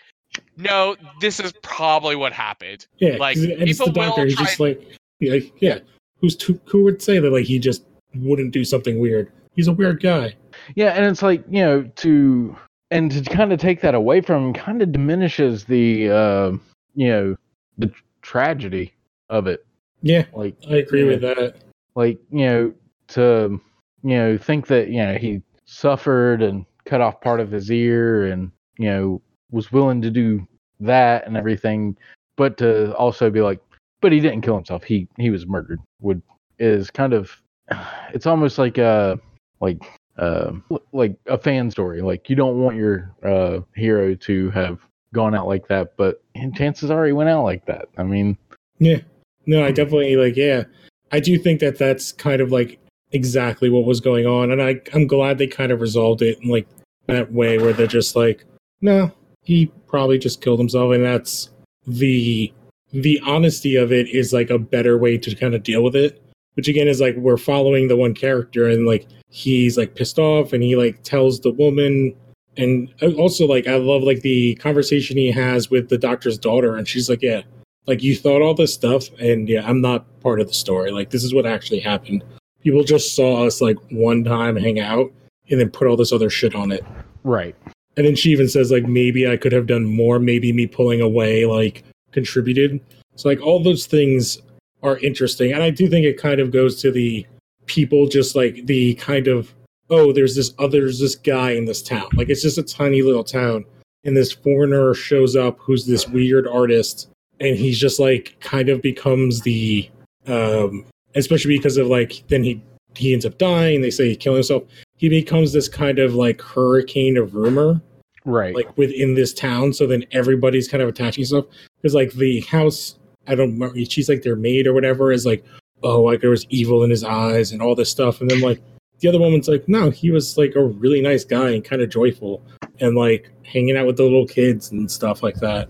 no, this is probably what happened. yeah, like, 'cause it- and it's the people will doctor. He's try just and- like, yeah, yeah. Who's too, who would say that like he just wouldn't do something weird? He's a weird guy. Yeah, and it's like you know to and to kind of take that away from him kind of diminishes the uh, you know the tragedy of it. Yeah, Like I agree Yeah. with that. like you know to you know think that you know he suffered and cut off part of his ear and you know was willing to do that and everything but to also be like but he didn't kill himself he he was murdered would is kind of it's almost like a like uh like a fan story like you don't want your uh hero to have gone out like that but chances are he went out like that i mean Yeah, no. I definitely like. Yeah, I do think that that's kind of like exactly what was going on, and I I'm glad they kind of resolved it in like that way where they're just like, no, he probably just killed himself, and that's the the honesty of it is like a better way to kind of deal with it. Which again is like we're following the one character, and like he's like pissed off, and he like tells the woman. And uh, also, like, I love like the conversation he has with the doctor's daughter, and she's like, "Yeah, like you thought all this stuff and yeah i'm not part of the story. Like this is what actually happened. People just saw us like one time hang out and then put all this other shit on it. Right. And then she even says like maybe i could have done more. Maybe me pulling away like contributed. So like all those things are interesting. And i do think it kind of goes to the people just like the kind of oh there's this other there's this guy in this town. Like it's just a tiny little town. And this foreigner shows up who's this weird artist and he's just like kind of becomes the um especially because of like then he he ends up dying they say he killed himself. He becomes this kind of like hurricane of rumor right. like within this town so then everybody's kind of attaching stuff. Because like the house i don't remember she's like their maid or whatever is like oh like there was evil in his eyes and all this stuff. And then like the other woman's like no he was like a really nice guy and kind of joyful and like hanging out with the little kids and stuff like that.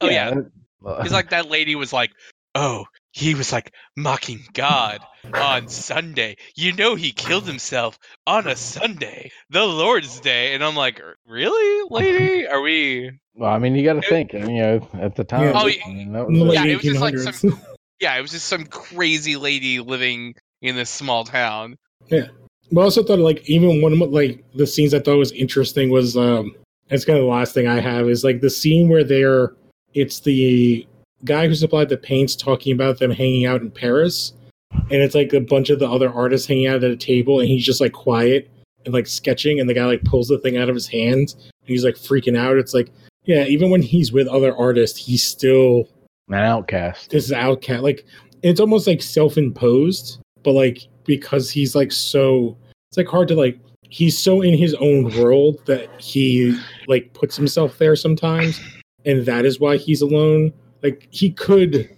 Oh yeah, uh, because like that lady was like, oh, he was like mocking God on Sunday. You know, he killed himself on a Sunday, the Lord's Day, and I'm like, really, lady? Are we? Well, I mean, you got to It- think, and, you know, at the time. Oh, yeah. I mean, that was Yeah, it was just like some- Yeah, it was just some crazy lady living in this small town. Yeah, but I also thought like even one of like the scenes I thought was interesting was um it's kind of the last thing I have is like the scene where they're it's the guy who supplied the paints talking about them hanging out in Paris. And it's like a bunch of the other artists hanging out at a table and he's just like quiet and like sketching and the guy like pulls the thing out of his hands and he's like freaking out. It's like yeah even when he's with other artists he's still an outcast. this is outcast. Like it's almost like self-imposed but like because he's like so it's like hard to like he's so in his own world that he like puts himself there sometimes and that is why he's alone like he could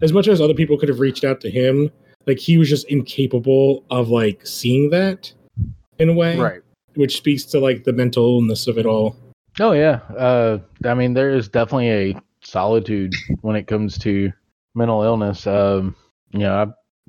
as much as other people could have reached out to him like he was just incapable of like seeing that in a way Right. which speaks to like the mental illness of it all Oh yeah. Uh, I mean, there is definitely a solitude when it comes to mental illness. Um, you know,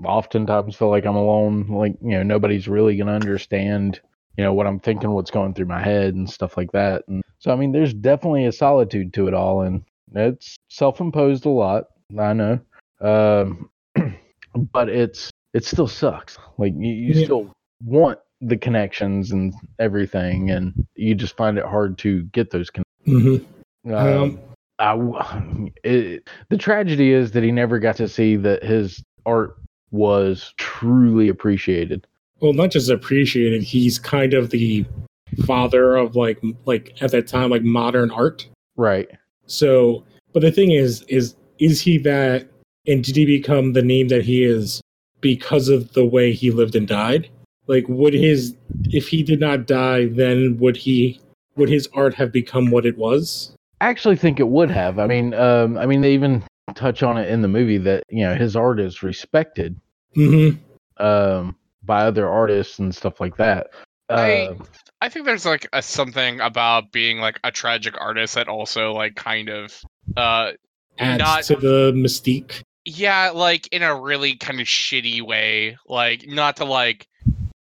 I oftentimes feel like I'm alone. Like, you know, nobody's really gonna understand. You know what I'm thinking, what's going through my head, and stuff like that. And so, I mean, there's definitely a solitude to it all, and it's self-imposed a lot. I know. Um, but it's it still sucks. Like you, you Yeah. still want the connections and everything, and you just find it hard to get those. Con- hmm um, Um, I it, the tragedy is that he never got to see that his art was truly appreciated. Well, not just appreciated. He's kind of the father of like like at that time like modern art. Right. So, but the thing is, is is he that, and did he become the name that he is because of the way he lived and died? Like, would his, if he did not die, then would he, would his art have become what it was? I actually think it would have. I mean, um, I mean, they even touch on it in the movie that you know his art is respected Mm-hmm. um, by other artists and stuff like that. I- Uh, I think there's like a something about being like a tragic artist that also like kind of uh Adds Not- to the mystique. yeah, like in a really kind of shitty way. Like not to like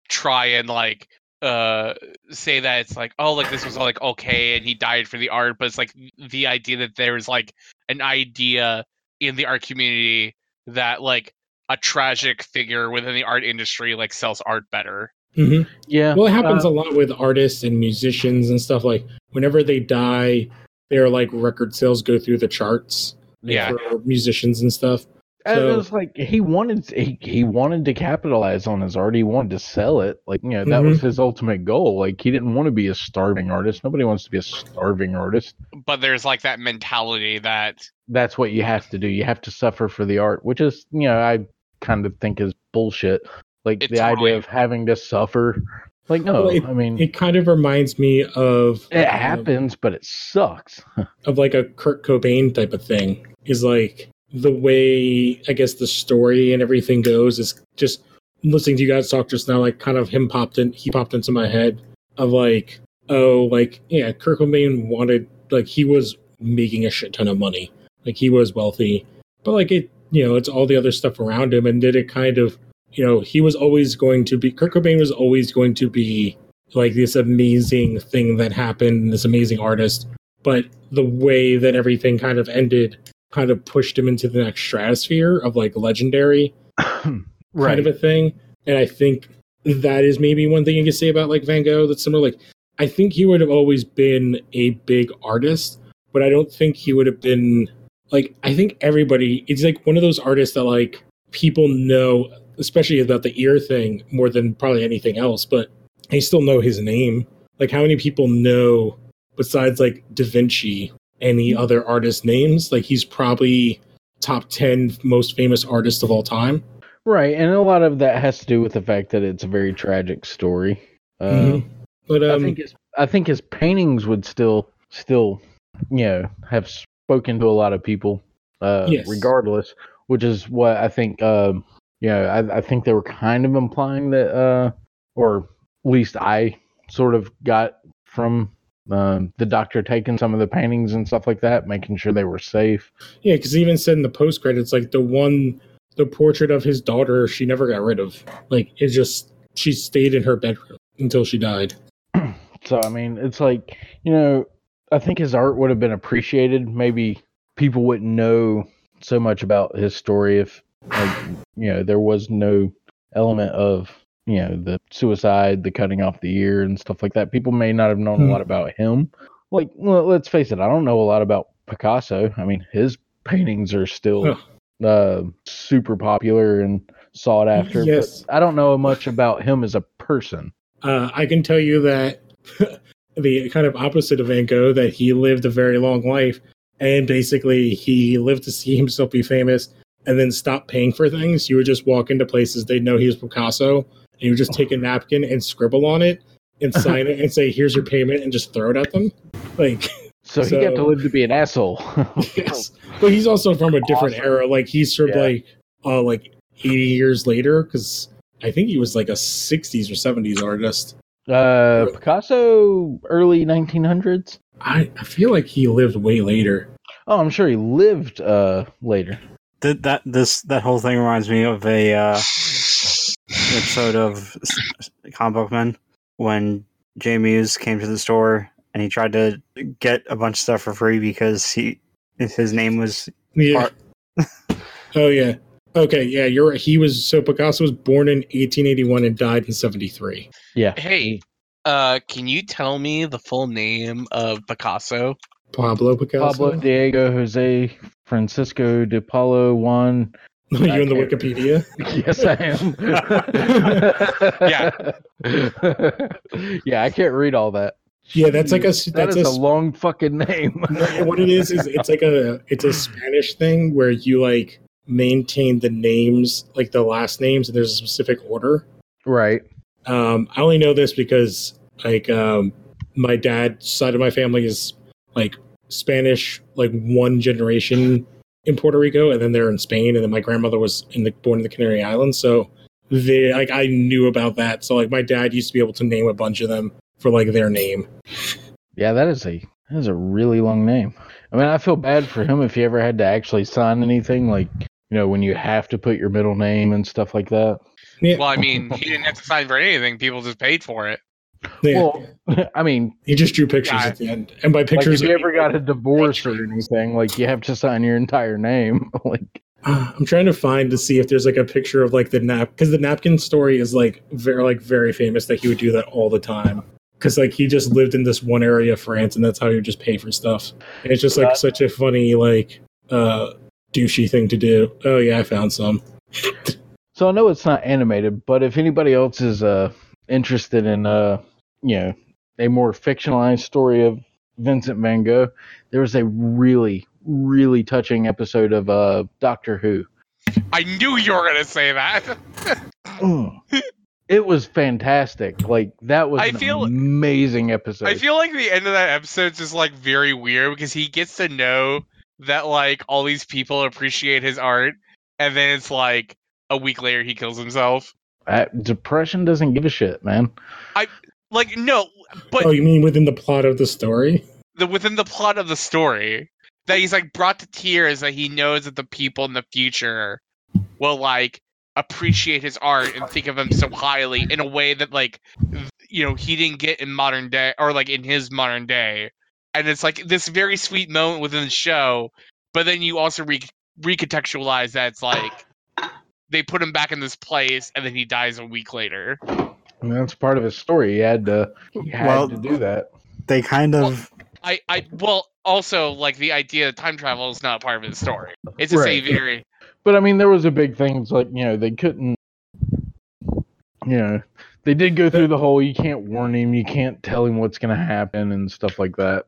try and like uh say that it's like oh like this was all like okay and he died for the art but it's like the idea that there's like an idea in the art community that like a tragic figure within the art industry like sells art better hmm yeah. Well, it happens uh, a lot with artists and musicians and stuff. Like, whenever they die, their like record sales go through the charts. like, Yeah. for musicians and stuff. And So- it was like he wanted he, he wanted to capitalize on his art. He wanted to sell it. Like you know that was his ultimate goal. Like he didn't want to be a starving artist. Nobody wants to be a starving artist. but there's like that mentality that That's what you have to do. You have to suffer for the art, which is you know I kind of think is bullshit. Like It the totally- idea of having to suffer. Like no, Well, it- I mean it, It kind of reminds me of um, happens, but it sucks. of like a Kurt Cobain type of thing. Is like the way I guess the story and everything goes is just listening to you guys talk just now. Like kind of him popped in. He popped into my head of like oh like yeah, Kurt Cobain wanted like he was making a shit ton of money. Like he was wealthy, but like it you know it's all the other stuff around him and did it kind of you know he was always going to be Kurt Cobain was always going to be like this amazing thing that happened, this amazing artist. But the way that everything kind of ended kind of pushed him into the next stratosphere of like legendary kind of a thing. And I think that is maybe one thing you can say about like Van Gogh that's similar. Like I think he would have always been a big artist, but I don't think he would have been like I think everybody it's like one of those artists that like people know, especially about the ear thing more than probably anything else, but they still know his name. Like how many people know besides like Da Vinci any other artist names? Like he's probably top 10 most famous artist of all time. Right, and a lot of that has to do with the fact that it's a very tragic story. Uh, Mhm. But I um think his I think his paintings would still still you know have spoken to a lot of people, uh, Yes. regardless. Which is what I think. Um, you know, I, I think they were kind of implying that, uh, or at least I sort of got from um, the doctor taking some of the paintings and stuff like that, making sure they were safe. yeah, because he even said in the post credits, like the one the portrait of his daughter she never got rid of. Like it just she stayed in her bedroom until she died. So I mean, it's like you know, I think his art would have been appreciated. Maybe people wouldn't know so much about his story if, like, you know, there was no element of you know the suicide, the cutting off the ear, and stuff like that. People may not have known a Hmm. lot about him. Like, well, let's face it, I don't know a lot about Picasso. I mean, his paintings are still uh, super popular and sought after. Yes. But I don't know much about him as a person. Uh, I can tell you that the kind of opposite of Van Gogh, that he lived a very long life, and basically he lived to see himself be famous, and then stop paying for things. You would just walk into places they'd know he was Picasso, and you would just take a napkin and scribble on it and sign it and say, "Here's your payment," and just throw it at them. Like, So, he got to live to be an asshole. yes, but he's also from a different Awesome. era. Like he's from Yeah. like, uh, like eighty years later, because I think he was like a '60s or '70s artist. Uh, Picasso, early 1900s. I, I feel like he lived way later. Oh, I'm sure he lived uh later. Th- that this that whole thing reminds me of a uh, episode of S- S- Comic Book Men when Jay Mewes came to the store and he tried to get a bunch of stuff for free because he his name was Yeah. Part- oh yeah. Okay, yeah, you're right. He was so Picasso was born in 1881 and died in 73. Yeah. Hey, uh, can you tell me the full name of Picasso? Pablo Picasso. Pablo Diego Jose Francisco de Paula Juan. Are you in the Wikipedia? Yes, I am. yeah. yeah, I can't read all that. Yeah, that's like a That that's a, a long fucking name. What it is is it's like a it's a Spanish thing where you like maintain the names like the last names and there's a specific order. right. Um, I only know this because like um, my dad's side of my family is like Spanish, like one generation in Puerto Rico, and then they're in Spain, and then my grandmother was in the born in the Canary Islands, so they like I knew about that. So like my dad used to be able to name a bunch of them for like their name. Yeah, that is a that is a really long name. I mean, I feel bad for him if he ever had to actually sign anything, like you know, when you have to put your middle name and stuff like that. Yeah, Well, I mean, he didn't have to sign for anything. People just paid for it. yeah. Well, I mean, he just drew pictures Yeah. at the end, and by like pictures, if you ever got a divorce or anything, like you have to sign your entire name. like, I'm trying to find to see if there's like a picture of like the nap because the napkin story is like very like very famous that he would do that all the time because like he just lived in this one area of France and that's how he would just pay for stuff. And it's just like Right. such a funny like uh douchey thing to do. Oh yeah, I found some. so I know it's not animated, but if anybody else is uh interested in uh you know a more fictionalized story of Vincent Van Gogh, there was a really really touching episode of uh Doctor Who. I knew you were gonna say that. Mm. It was fantastic. Like that was I an feel- amazing episode. I feel like the end of that episode is just like very weird because he gets to know that like all these people appreciate his art, and then it's like a week later he kills himself. Uh, depression doesn't give a shit, man. I like no, but oh, you mean within the plot of the story? the within the plot of the story that he's like brought to tears that he knows that the people in the future will like appreciate his art and think of him so highly in a way that like you know he didn't get in modern day or like in his modern day and it's like this very sweet moment within the show but then you also re- recontextualize that it's like they put him back in this place and then he dies a week later I mean, that's part of his story. He had to, he had Well- to do that. They kind of I, I well also like the idea of time travel is not part of his story. It's just Right. a very But I mean, there was a big thing. It's like you know they couldn't, you know, they did go through the whole you can't warn him, you can't tell him what's going to happen and stuff like that.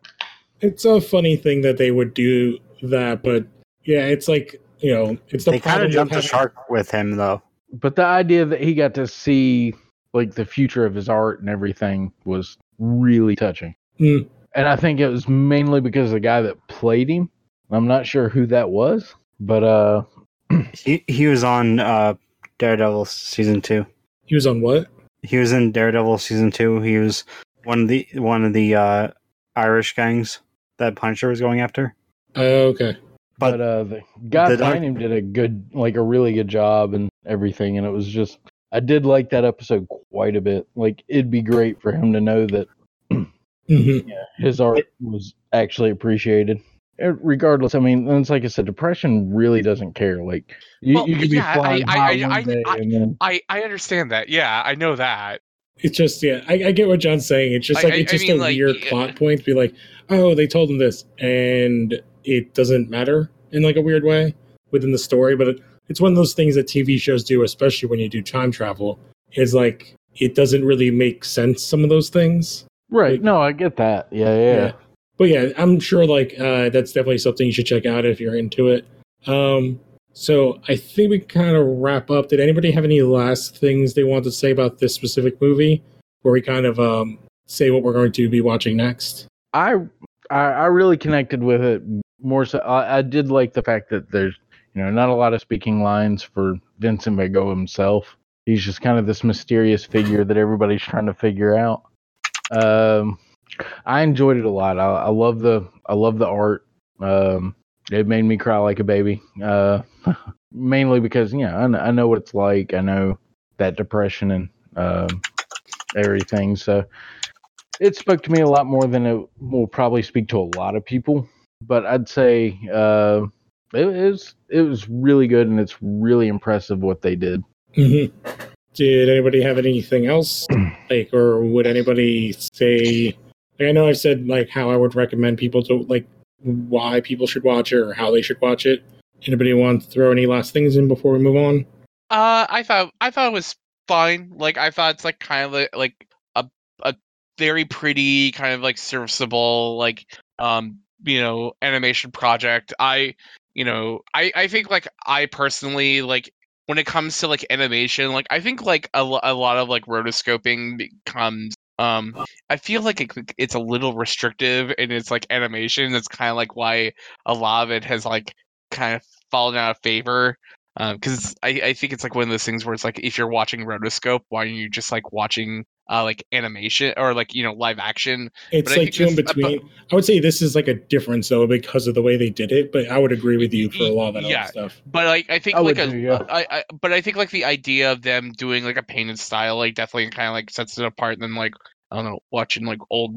It's a funny thing that they would do that, but yeah, it's like you know, it's the they kind of with jumped the shark with him though. But the idea that he got to see like the future of his art and everything was really touching. Hmm. And I think it was mainly because the guy that played him. I'm not sure who that was, but uh, He he was on uh, Daredevil season two. He was on what? He was in Daredevil season two. He was one of the one of the uh, Irish gangs that Punisher was going after. Oh, okay. but, But uh, the guy the behind doc- him did a good, like a really good job and everything. And it was just, I did like that episode quite a bit. Like it'd be great for him to know that hmm his art was actually appreciated. Regardless, I mean, it's like I said, depression really doesn't care. Like you, Well, you could be yeah, I- flying I- high I- one I- day I- and then I I understand that. Yeah, I know that. It's just yeah, I, I get what John's saying. It's just like I- it's I just mean, a like, weird yeah. plot point to be like, oh, they told him this, and it doesn't matter in like a weird way within the story. But it, it's one of those things that TV shows do, especially when you do time travel. Is like it doesn't really make sense. Some of those things. right. No, I get that. Yeah, yeah. Yeah. But yeah, I'm sure like uh, that's definitely something you should check out if you're into it. Um, so I think we kind of wrap up. Did anybody have any last things they want to say about this specific movie, where we kind of um, say what we're going to be watching next? I, I really connected with it more so. I, I did like the fact that there's you know not a lot of speaking lines for Vincent Gogh himself. He's just kind of this mysterious figure that everybody's trying to figure out. Um, I enjoyed it a lot. I, I love the I love the art. Um, it made me cry like a baby. Uh, mainly because you know I, kn- I know what it's like. I know that depression and um, everything. So it spoke to me a lot more than it will probably speak to a lot of people. But I'd say uh, it was it was really good, and it's really impressive what they did. hmm Did anybody have anything else? like, or would anybody say? Like, I know I've said like how I would recommend people to like why people should watch it or how they should watch it. Anybody want to throw any last things in before we move on? Uh, I thought I thought it was fine. Like I thought it's like kind of like, a a very pretty kind of like serviceable like um you know animation project. I you know I I think like I personally like when it comes to like animation like I think like a, a lot of like rotoscoping becomes um I feel like it, it's a little restrictive in its like animation. That's kind of like why a lot of it has like kind of fallen out of favor because I, I think it's like one of those things where it's like if you're watching rotoscope why are you just like watching uh like animation or like you know live action It's But like two in this- between. I would say this is like a difference though because of the way they did it, but I would agree with you for a lot of that Yeah. other stuff. but like i think I like would a, do, yeah. I, I but i think like the idea of them doing like a painted style like definitely kind of like sets it apart than like i don't know watching like old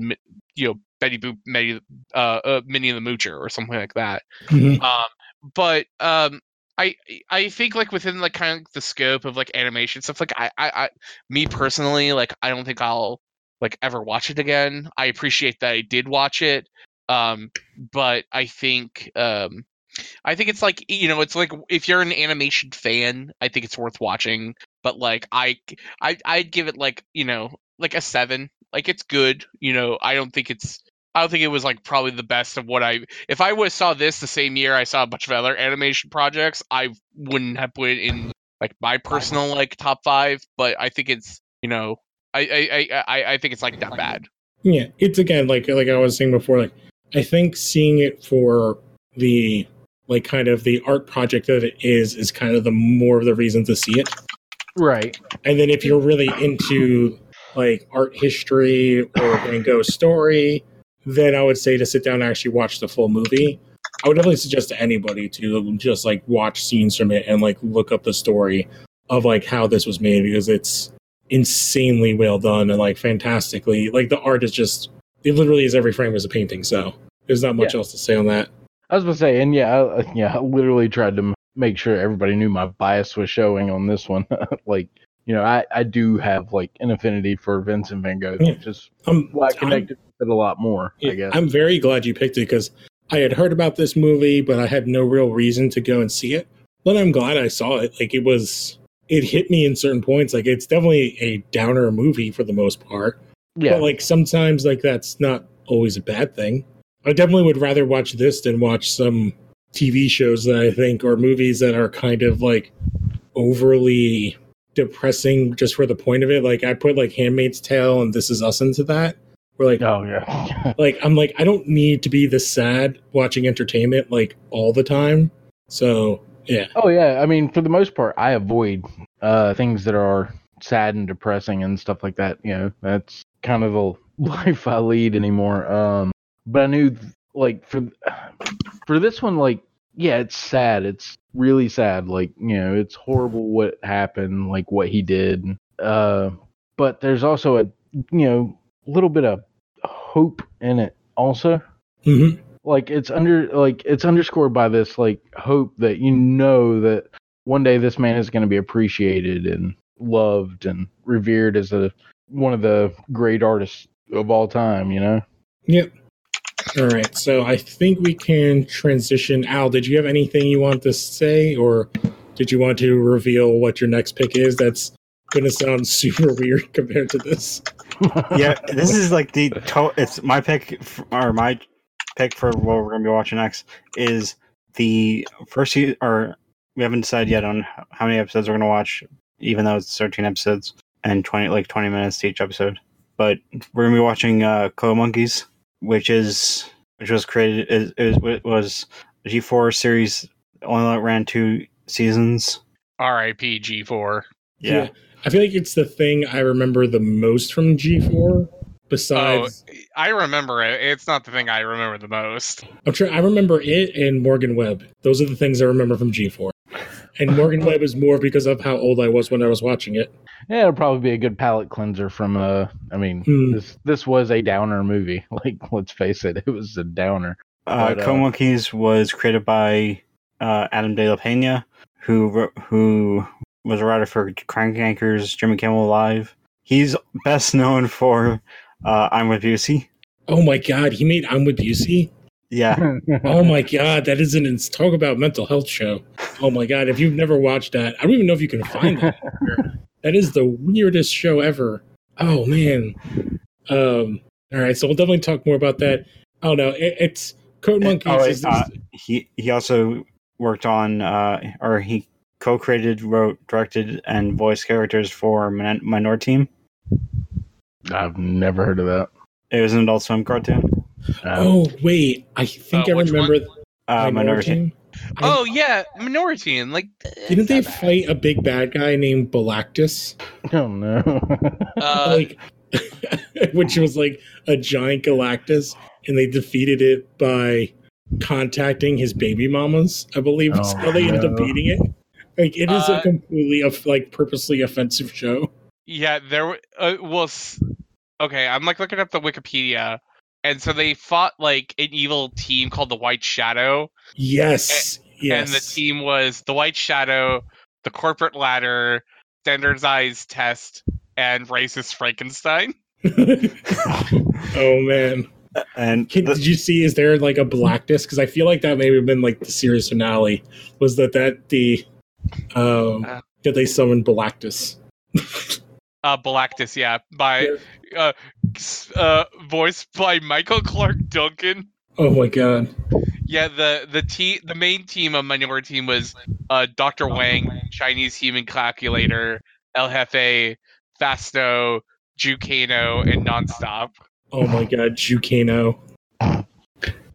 you know betty boop Minnie, uh, uh minnie the moocher or something like that Mhm. um but um I I think like within like kind of the scope of like animation stuff like I, I I me personally like I don't think I'll like ever watch it again. I appreciate that I did watch it. Um but I think um I think it's like you know it's like if you're an animation fan, I think it's worth watching, but like I I I'd give it like, you know, like a 7. Like it's good, you know. I don't think it's I don't think it was like probably the best of what I if I would have saw this the same year I saw a bunch of other animation projects, I wouldn't have put it in like my personal like top five. But I think it's you know I I I, I, I think it's like that bad. Yeah, it's again like like I was saying before. Like I think seeing it for the like kind of the art project that it is is kind of the more of the reason to see it. Right. And then if you're really into like art history or Van Gogh's story, then I would say to sit down and actually watch the full movie. I would definitely suggest to anybody to just like watch scenes from it and like look up the story of like how this was made because it's insanely well done and like fantastically like the art is just it literally is every frame is a painting so there's not much Yeah. else to say on that I was gonna say, and yeah, I, yeah, I literally tried to make sure everybody knew my bias was showing on this one. like, you know, I I do have like an affinity for Vincent Van Gogh, Yeah. which is um, why I I'm- connected with it a lot more. I guess. I'm very glad you picked it because I had heard about this movie, but I had no real reason to go and see it. But I'm glad I saw it. Like it was, it hit me in certain points. Like it's definitely a downer movie for the most part. yeah. But like sometimes, like that's not always a bad thing. I definitely would rather watch this than watch some TV shows that I think or movies that are kind of like overly depressing just for the point of it. Like I put like Handmaid's Tale and This Is Us into that. We're like oh yeah. like I'm like I don't need to be this sad watching entertainment like all the time. So yeah, oh yeah. I mean, for the most part, I avoid uh things that are sad and depressing and stuff like that. You know, that's kind of the life I lead anymore. Um, but I knew like for for this one, like yeah, it's sad. It's really sad. Like you know, it's horrible what happened, like what he did. Uh, but there's also a you know little bit of hope in it also hmm like it's under like it's underscored by this like hope that you know that one day this man is going to be appreciated and loved and revered as a one of the great artists of all time you know Yep. All right, so I think we can transition. Al, did you have anything you want to say, or did you want to reveal what your next pick is? That's going to sound super weird compared to this. yeah, this is like the to- it's my pick or my pick for what we're gonna be watching next is the first se- or we haven't decided yet on how many episodes we're gonna watch, even though it's thirteen episodes and twenty like twenty minutes to each episode. But we're gonna be watching uh, Code Monkeys, which is which was created is, is it was G four series only ran two seasons. R.I.P. G4. Yeah, I feel like it's the thing I remember the most from G4. Besides, Oh, I remember it. It's not the thing I remember the most. I'm sure I remember it and Morgan Webb. Those are the things I remember from G4. And Morgan Webb is more because of how old I was when I was watching it. yeah it'll probably be a good palate cleanser from uh i mean Hmm. this this was a downer movie like let's face it it was a downer uh, But, uh, Monkeys was created by uh, Adam De La Pena, who wrote, who was a writer for Crank Yankers, Jimmy Kimmel Live. He's best known for uh, I'm with Busey. Oh my god, he made I'm with Busey. Yeah, Oh my god, that is an ins- talk about mental health show. Oh my god, if you've never watched that, I don't even know if you can find that. that is the weirdest show ever. Oh man. Um. All right, so we'll definitely talk more about that. Oh no, it, it's Code Monkeys. Oh, is uh, he he also worked on uh, or he co-created, wrote, directed, and voiced characters for Min- Minoriteam. I've never heard of that. It was an Adult Swim cartoon. Um, oh wait, I think Uh, I which one? remember. Uh, Minoriteam. I- Oh yeah, Minority and like. Didn't they bad. fight a big bad guy named Galactus? oh no. Uh, like which was like a giant galactus and they defeated it by contacting his baby mamas i believe Oh, how they ended up beating it like it is Uh, a completely off- like purposely offensive show Yeah, there uh, was. Okay, I'm like looking up the Wikipedia, and so they fought like an evil team called the White Shadow, yes yes and the team was the White Shadow, the Corporate Ladder, Standardized Test, and Racist Frankenstein. oh man And Can, the- did you see is there like a blackness because i feel like that may have been like the series finale was that that the um Uh. that they summoned Galactus. Uh, Galactus, yeah, by uh, uh, voiced by Michael Clarke Duncan. oh my god Yeah, the the te- the main team of Minoriteam was uh, Doctor Wang, Chinese Human Calculator, El Jefe, Fasto, Jewcano, and Nonstop. Oh my god, Jewcano.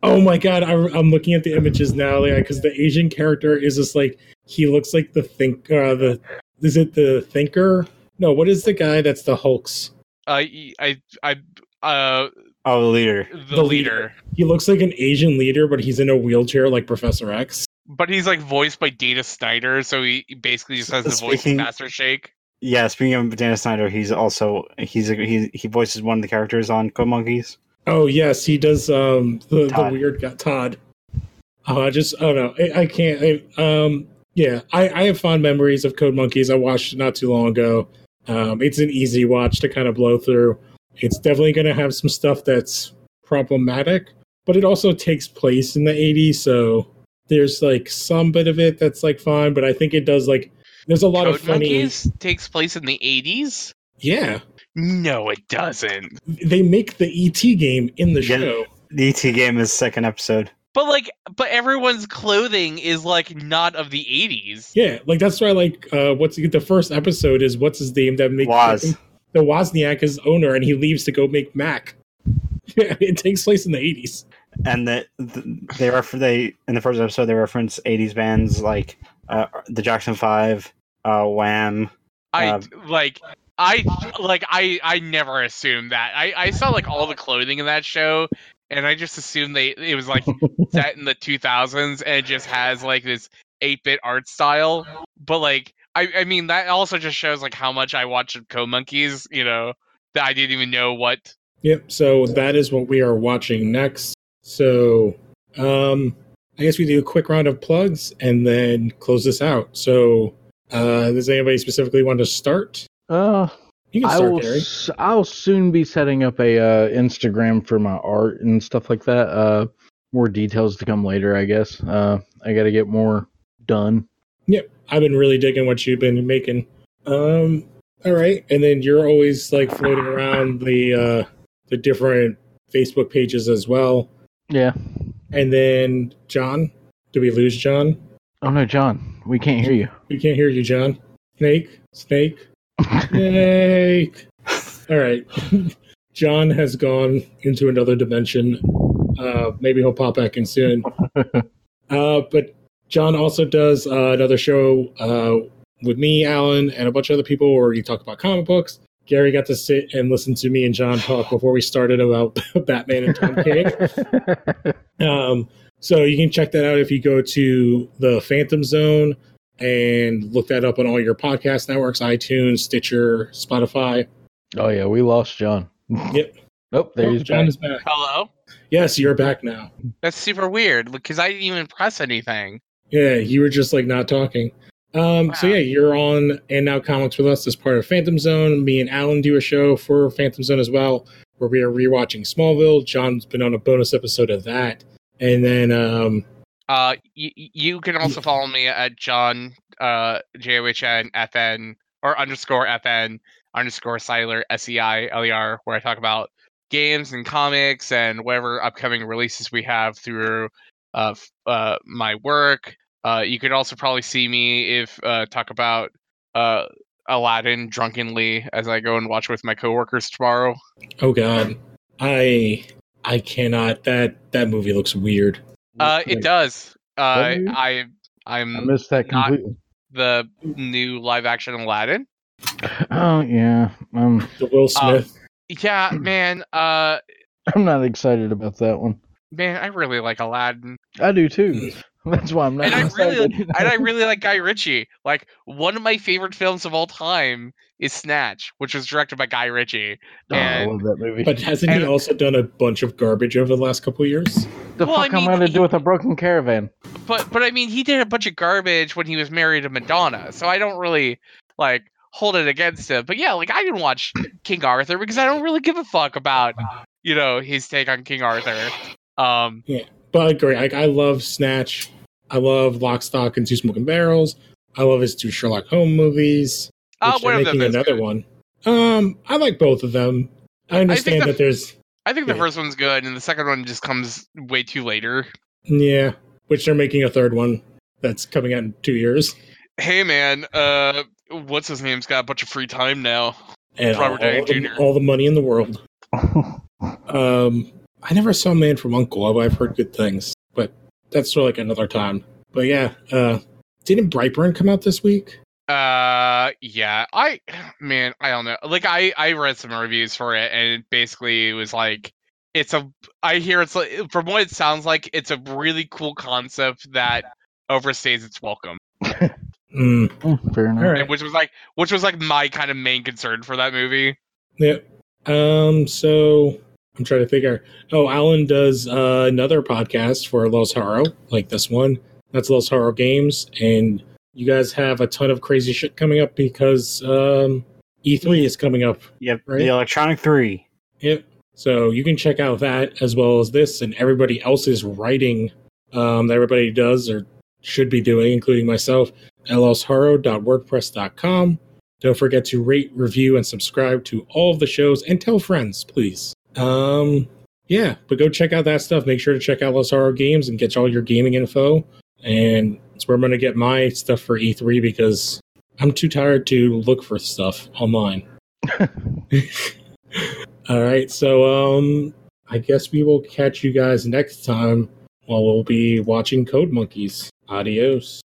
Oh my god, I, I'm looking at the images now, because the Asian character is just like he looks like the think. Uh, the is it the thinker? No, what is the guy that's the Hulk's? Uh, I I uh oh, the leader. the, The leader. leader. He looks like an Asian leader, but he's in a wheelchair like Professor X. but he's like voiced by Dana Snyder, so he he basically just has the voice of Master Shake. Yeah, speaking of Dana Snyder, he's also he's a, he he voices one of the characters on Code Monkeys. Oh yes, he does. Um, the, the weird guy, Todd. Oh, I just oh no, I, I can't. I, um, yeah, I, I have fond memories of Code Monkeys. I watched it not too long ago. Um, it's an easy watch to kind of blow through. It's definitely going to have some stuff that's problematic, but it also takes place in the '80s, so there's like some bit of it that's like fine. But I think it does like there's a lot Code of funny. Monkeys takes place in the eighties. Yeah, No, it doesn't. they make the ET game in the Yeah. show. The ET game is second episode. But like, but everyone's clothing is like not of the eighties. Yeah, like that's why like uh what's the first episode is what's his name that makes Woz. the Wozniak is owner and he leaves to go make Mac. Yeah, it takes place in the eighties. and that the, they refer they in the first episode they reference 80s bands like uh, the Jackson 5 uh Wham I Um, like. I like I I never assumed that. I I saw like all the clothing in that show and I just assumed they it was like set in the 2000s and it just has like this 8-bit art style. But like I I mean that also just shows like how much I watched Code Monkeys, you know, that I didn't even know what Yep, so that is what we are watching next. So um I guess we do a quick round of plugs and then close this out. So uh does anybody specifically want to start? Uh, You can I will. Gary. s- I'll soon be setting up a uh, Instagram for my art and stuff like that. Uh, more details to come later, I guess. Uh, I got to get more done. Yep, I've been really digging what you've been making. Um, all right, and then you're always like floating around the uh, the different Facebook pages as well. Yeah. And then John, do we lose John? Oh no, John, we can't hear you. We can't hear you, John. Snake, snake, snake. All right, John has gone into another dimension. Uh, maybe he'll pop back in soon. Uh, but John also does uh, another show uh, with me, Alan, and a bunch of other people where you talk about comic books. Gary got to sit and listen to me and John talk before we started about Batman and Tom King. Um, so you can check that out if you go to the Phantom Zone and look that up on all your podcast networks iTunes, Stitcher, Spotify. oh yeah, we lost John. Yep. Oh, there Oh, he's John back. is back. Hello? Yes, you're back now. That's super weird because I didn't even press anything. Yeah, you were just like not talking. Um, So yeah, you're on and now comics with us as part of Phantom Zone. Me and Alan do a show for Phantom Zone as well, where we are rewatching Smallville. John's been on a bonus episode of that, and then um, Uh, y- you can also follow me at John uh J O H N F N or underscore F N underscore Seiler S E I L E R, where I talk about games and comics and whatever upcoming releases we have through uh f- uh my work. Uh, you could also probably see me if uh talk about uh Aladdin drunkenly as I go and watch with my coworkers tomorrow. oh god, I I cannot. That that movie looks weird. Uh, it does. Uh, movie? I I I'm missed that not- completely. the new live action Aladdin. Oh yeah, um, The Will Uh, Smith. Yeah, man. Uh, I'm not excited about that one. man, I really like Aladdin, I do too. That's why I'm not and I excited. really and I really like Guy Ritchie. Like one of my favorite films of all time is Snatch, which was directed by Guy Ritchie. Oh, I love that movie. but hasn't he also done a bunch of garbage over the last couple of years? the well, fuck I'm mean, gonna do with a broken caravan? But but I mean, he did a bunch of garbage when he was married to Madonna, so I don't really like hold it against him. But yeah, like I didn't watch King Arthur because I don't really give a fuck about you know his take on King Arthur. Um, But I agree. Like I love Snatch. I love Lock, Stock, and Two Smoking Barrels. I love his two Sherlock Holmes movies. uh, which one they're of them making is another good. one. Um, I like both of them. I understand the- that there's I think the Yeah. first one's good, and the second one just comes way too later. yeah, which they're making a third one that's coming out in two years. Hey man, uh, what's his name's got a bunch of free time now. And all, Downey all the, all the money in the world. Um, I never saw Man from Uncle. although I've heard good things, but that's for like another time. But yeah, uh, didn't Brightburn come out this week? Uh, yeah, I, man, I don't know. Like, I I read some reviews for it, and it basically it was like, it's a. I hear it's like, from what it sounds like, it's a really cool concept that overstays its welcome, Mm, Fair enough. all right. and which was like, which was like my kind of main concern for that movie. Yeah. Um. So I'm trying to figure. Oh, Alan does uh, another podcast for Los Haro, like this one. That's Los Haro Games, and you guys have a ton of crazy shit coming up because um, E3 is coming up. Yep, Right. the Electronic Three. Yep. So you can check out that as well as this and everybody else's writing um, that everybody does or should be doing, including myself, at losharo.wordpress.com. Don't forget to rate, review, and subscribe to all of the shows and tell friends, please. Um, yeah, but go check out that stuff. Make sure to check out Los Haro Games and get all your gaming info. And it's where I'm going to get my stuff for E3 because I'm too tired to look for stuff online. All right, so um, I guess we will catch you guys next time while we'll be watching Code Monkeys. Adios.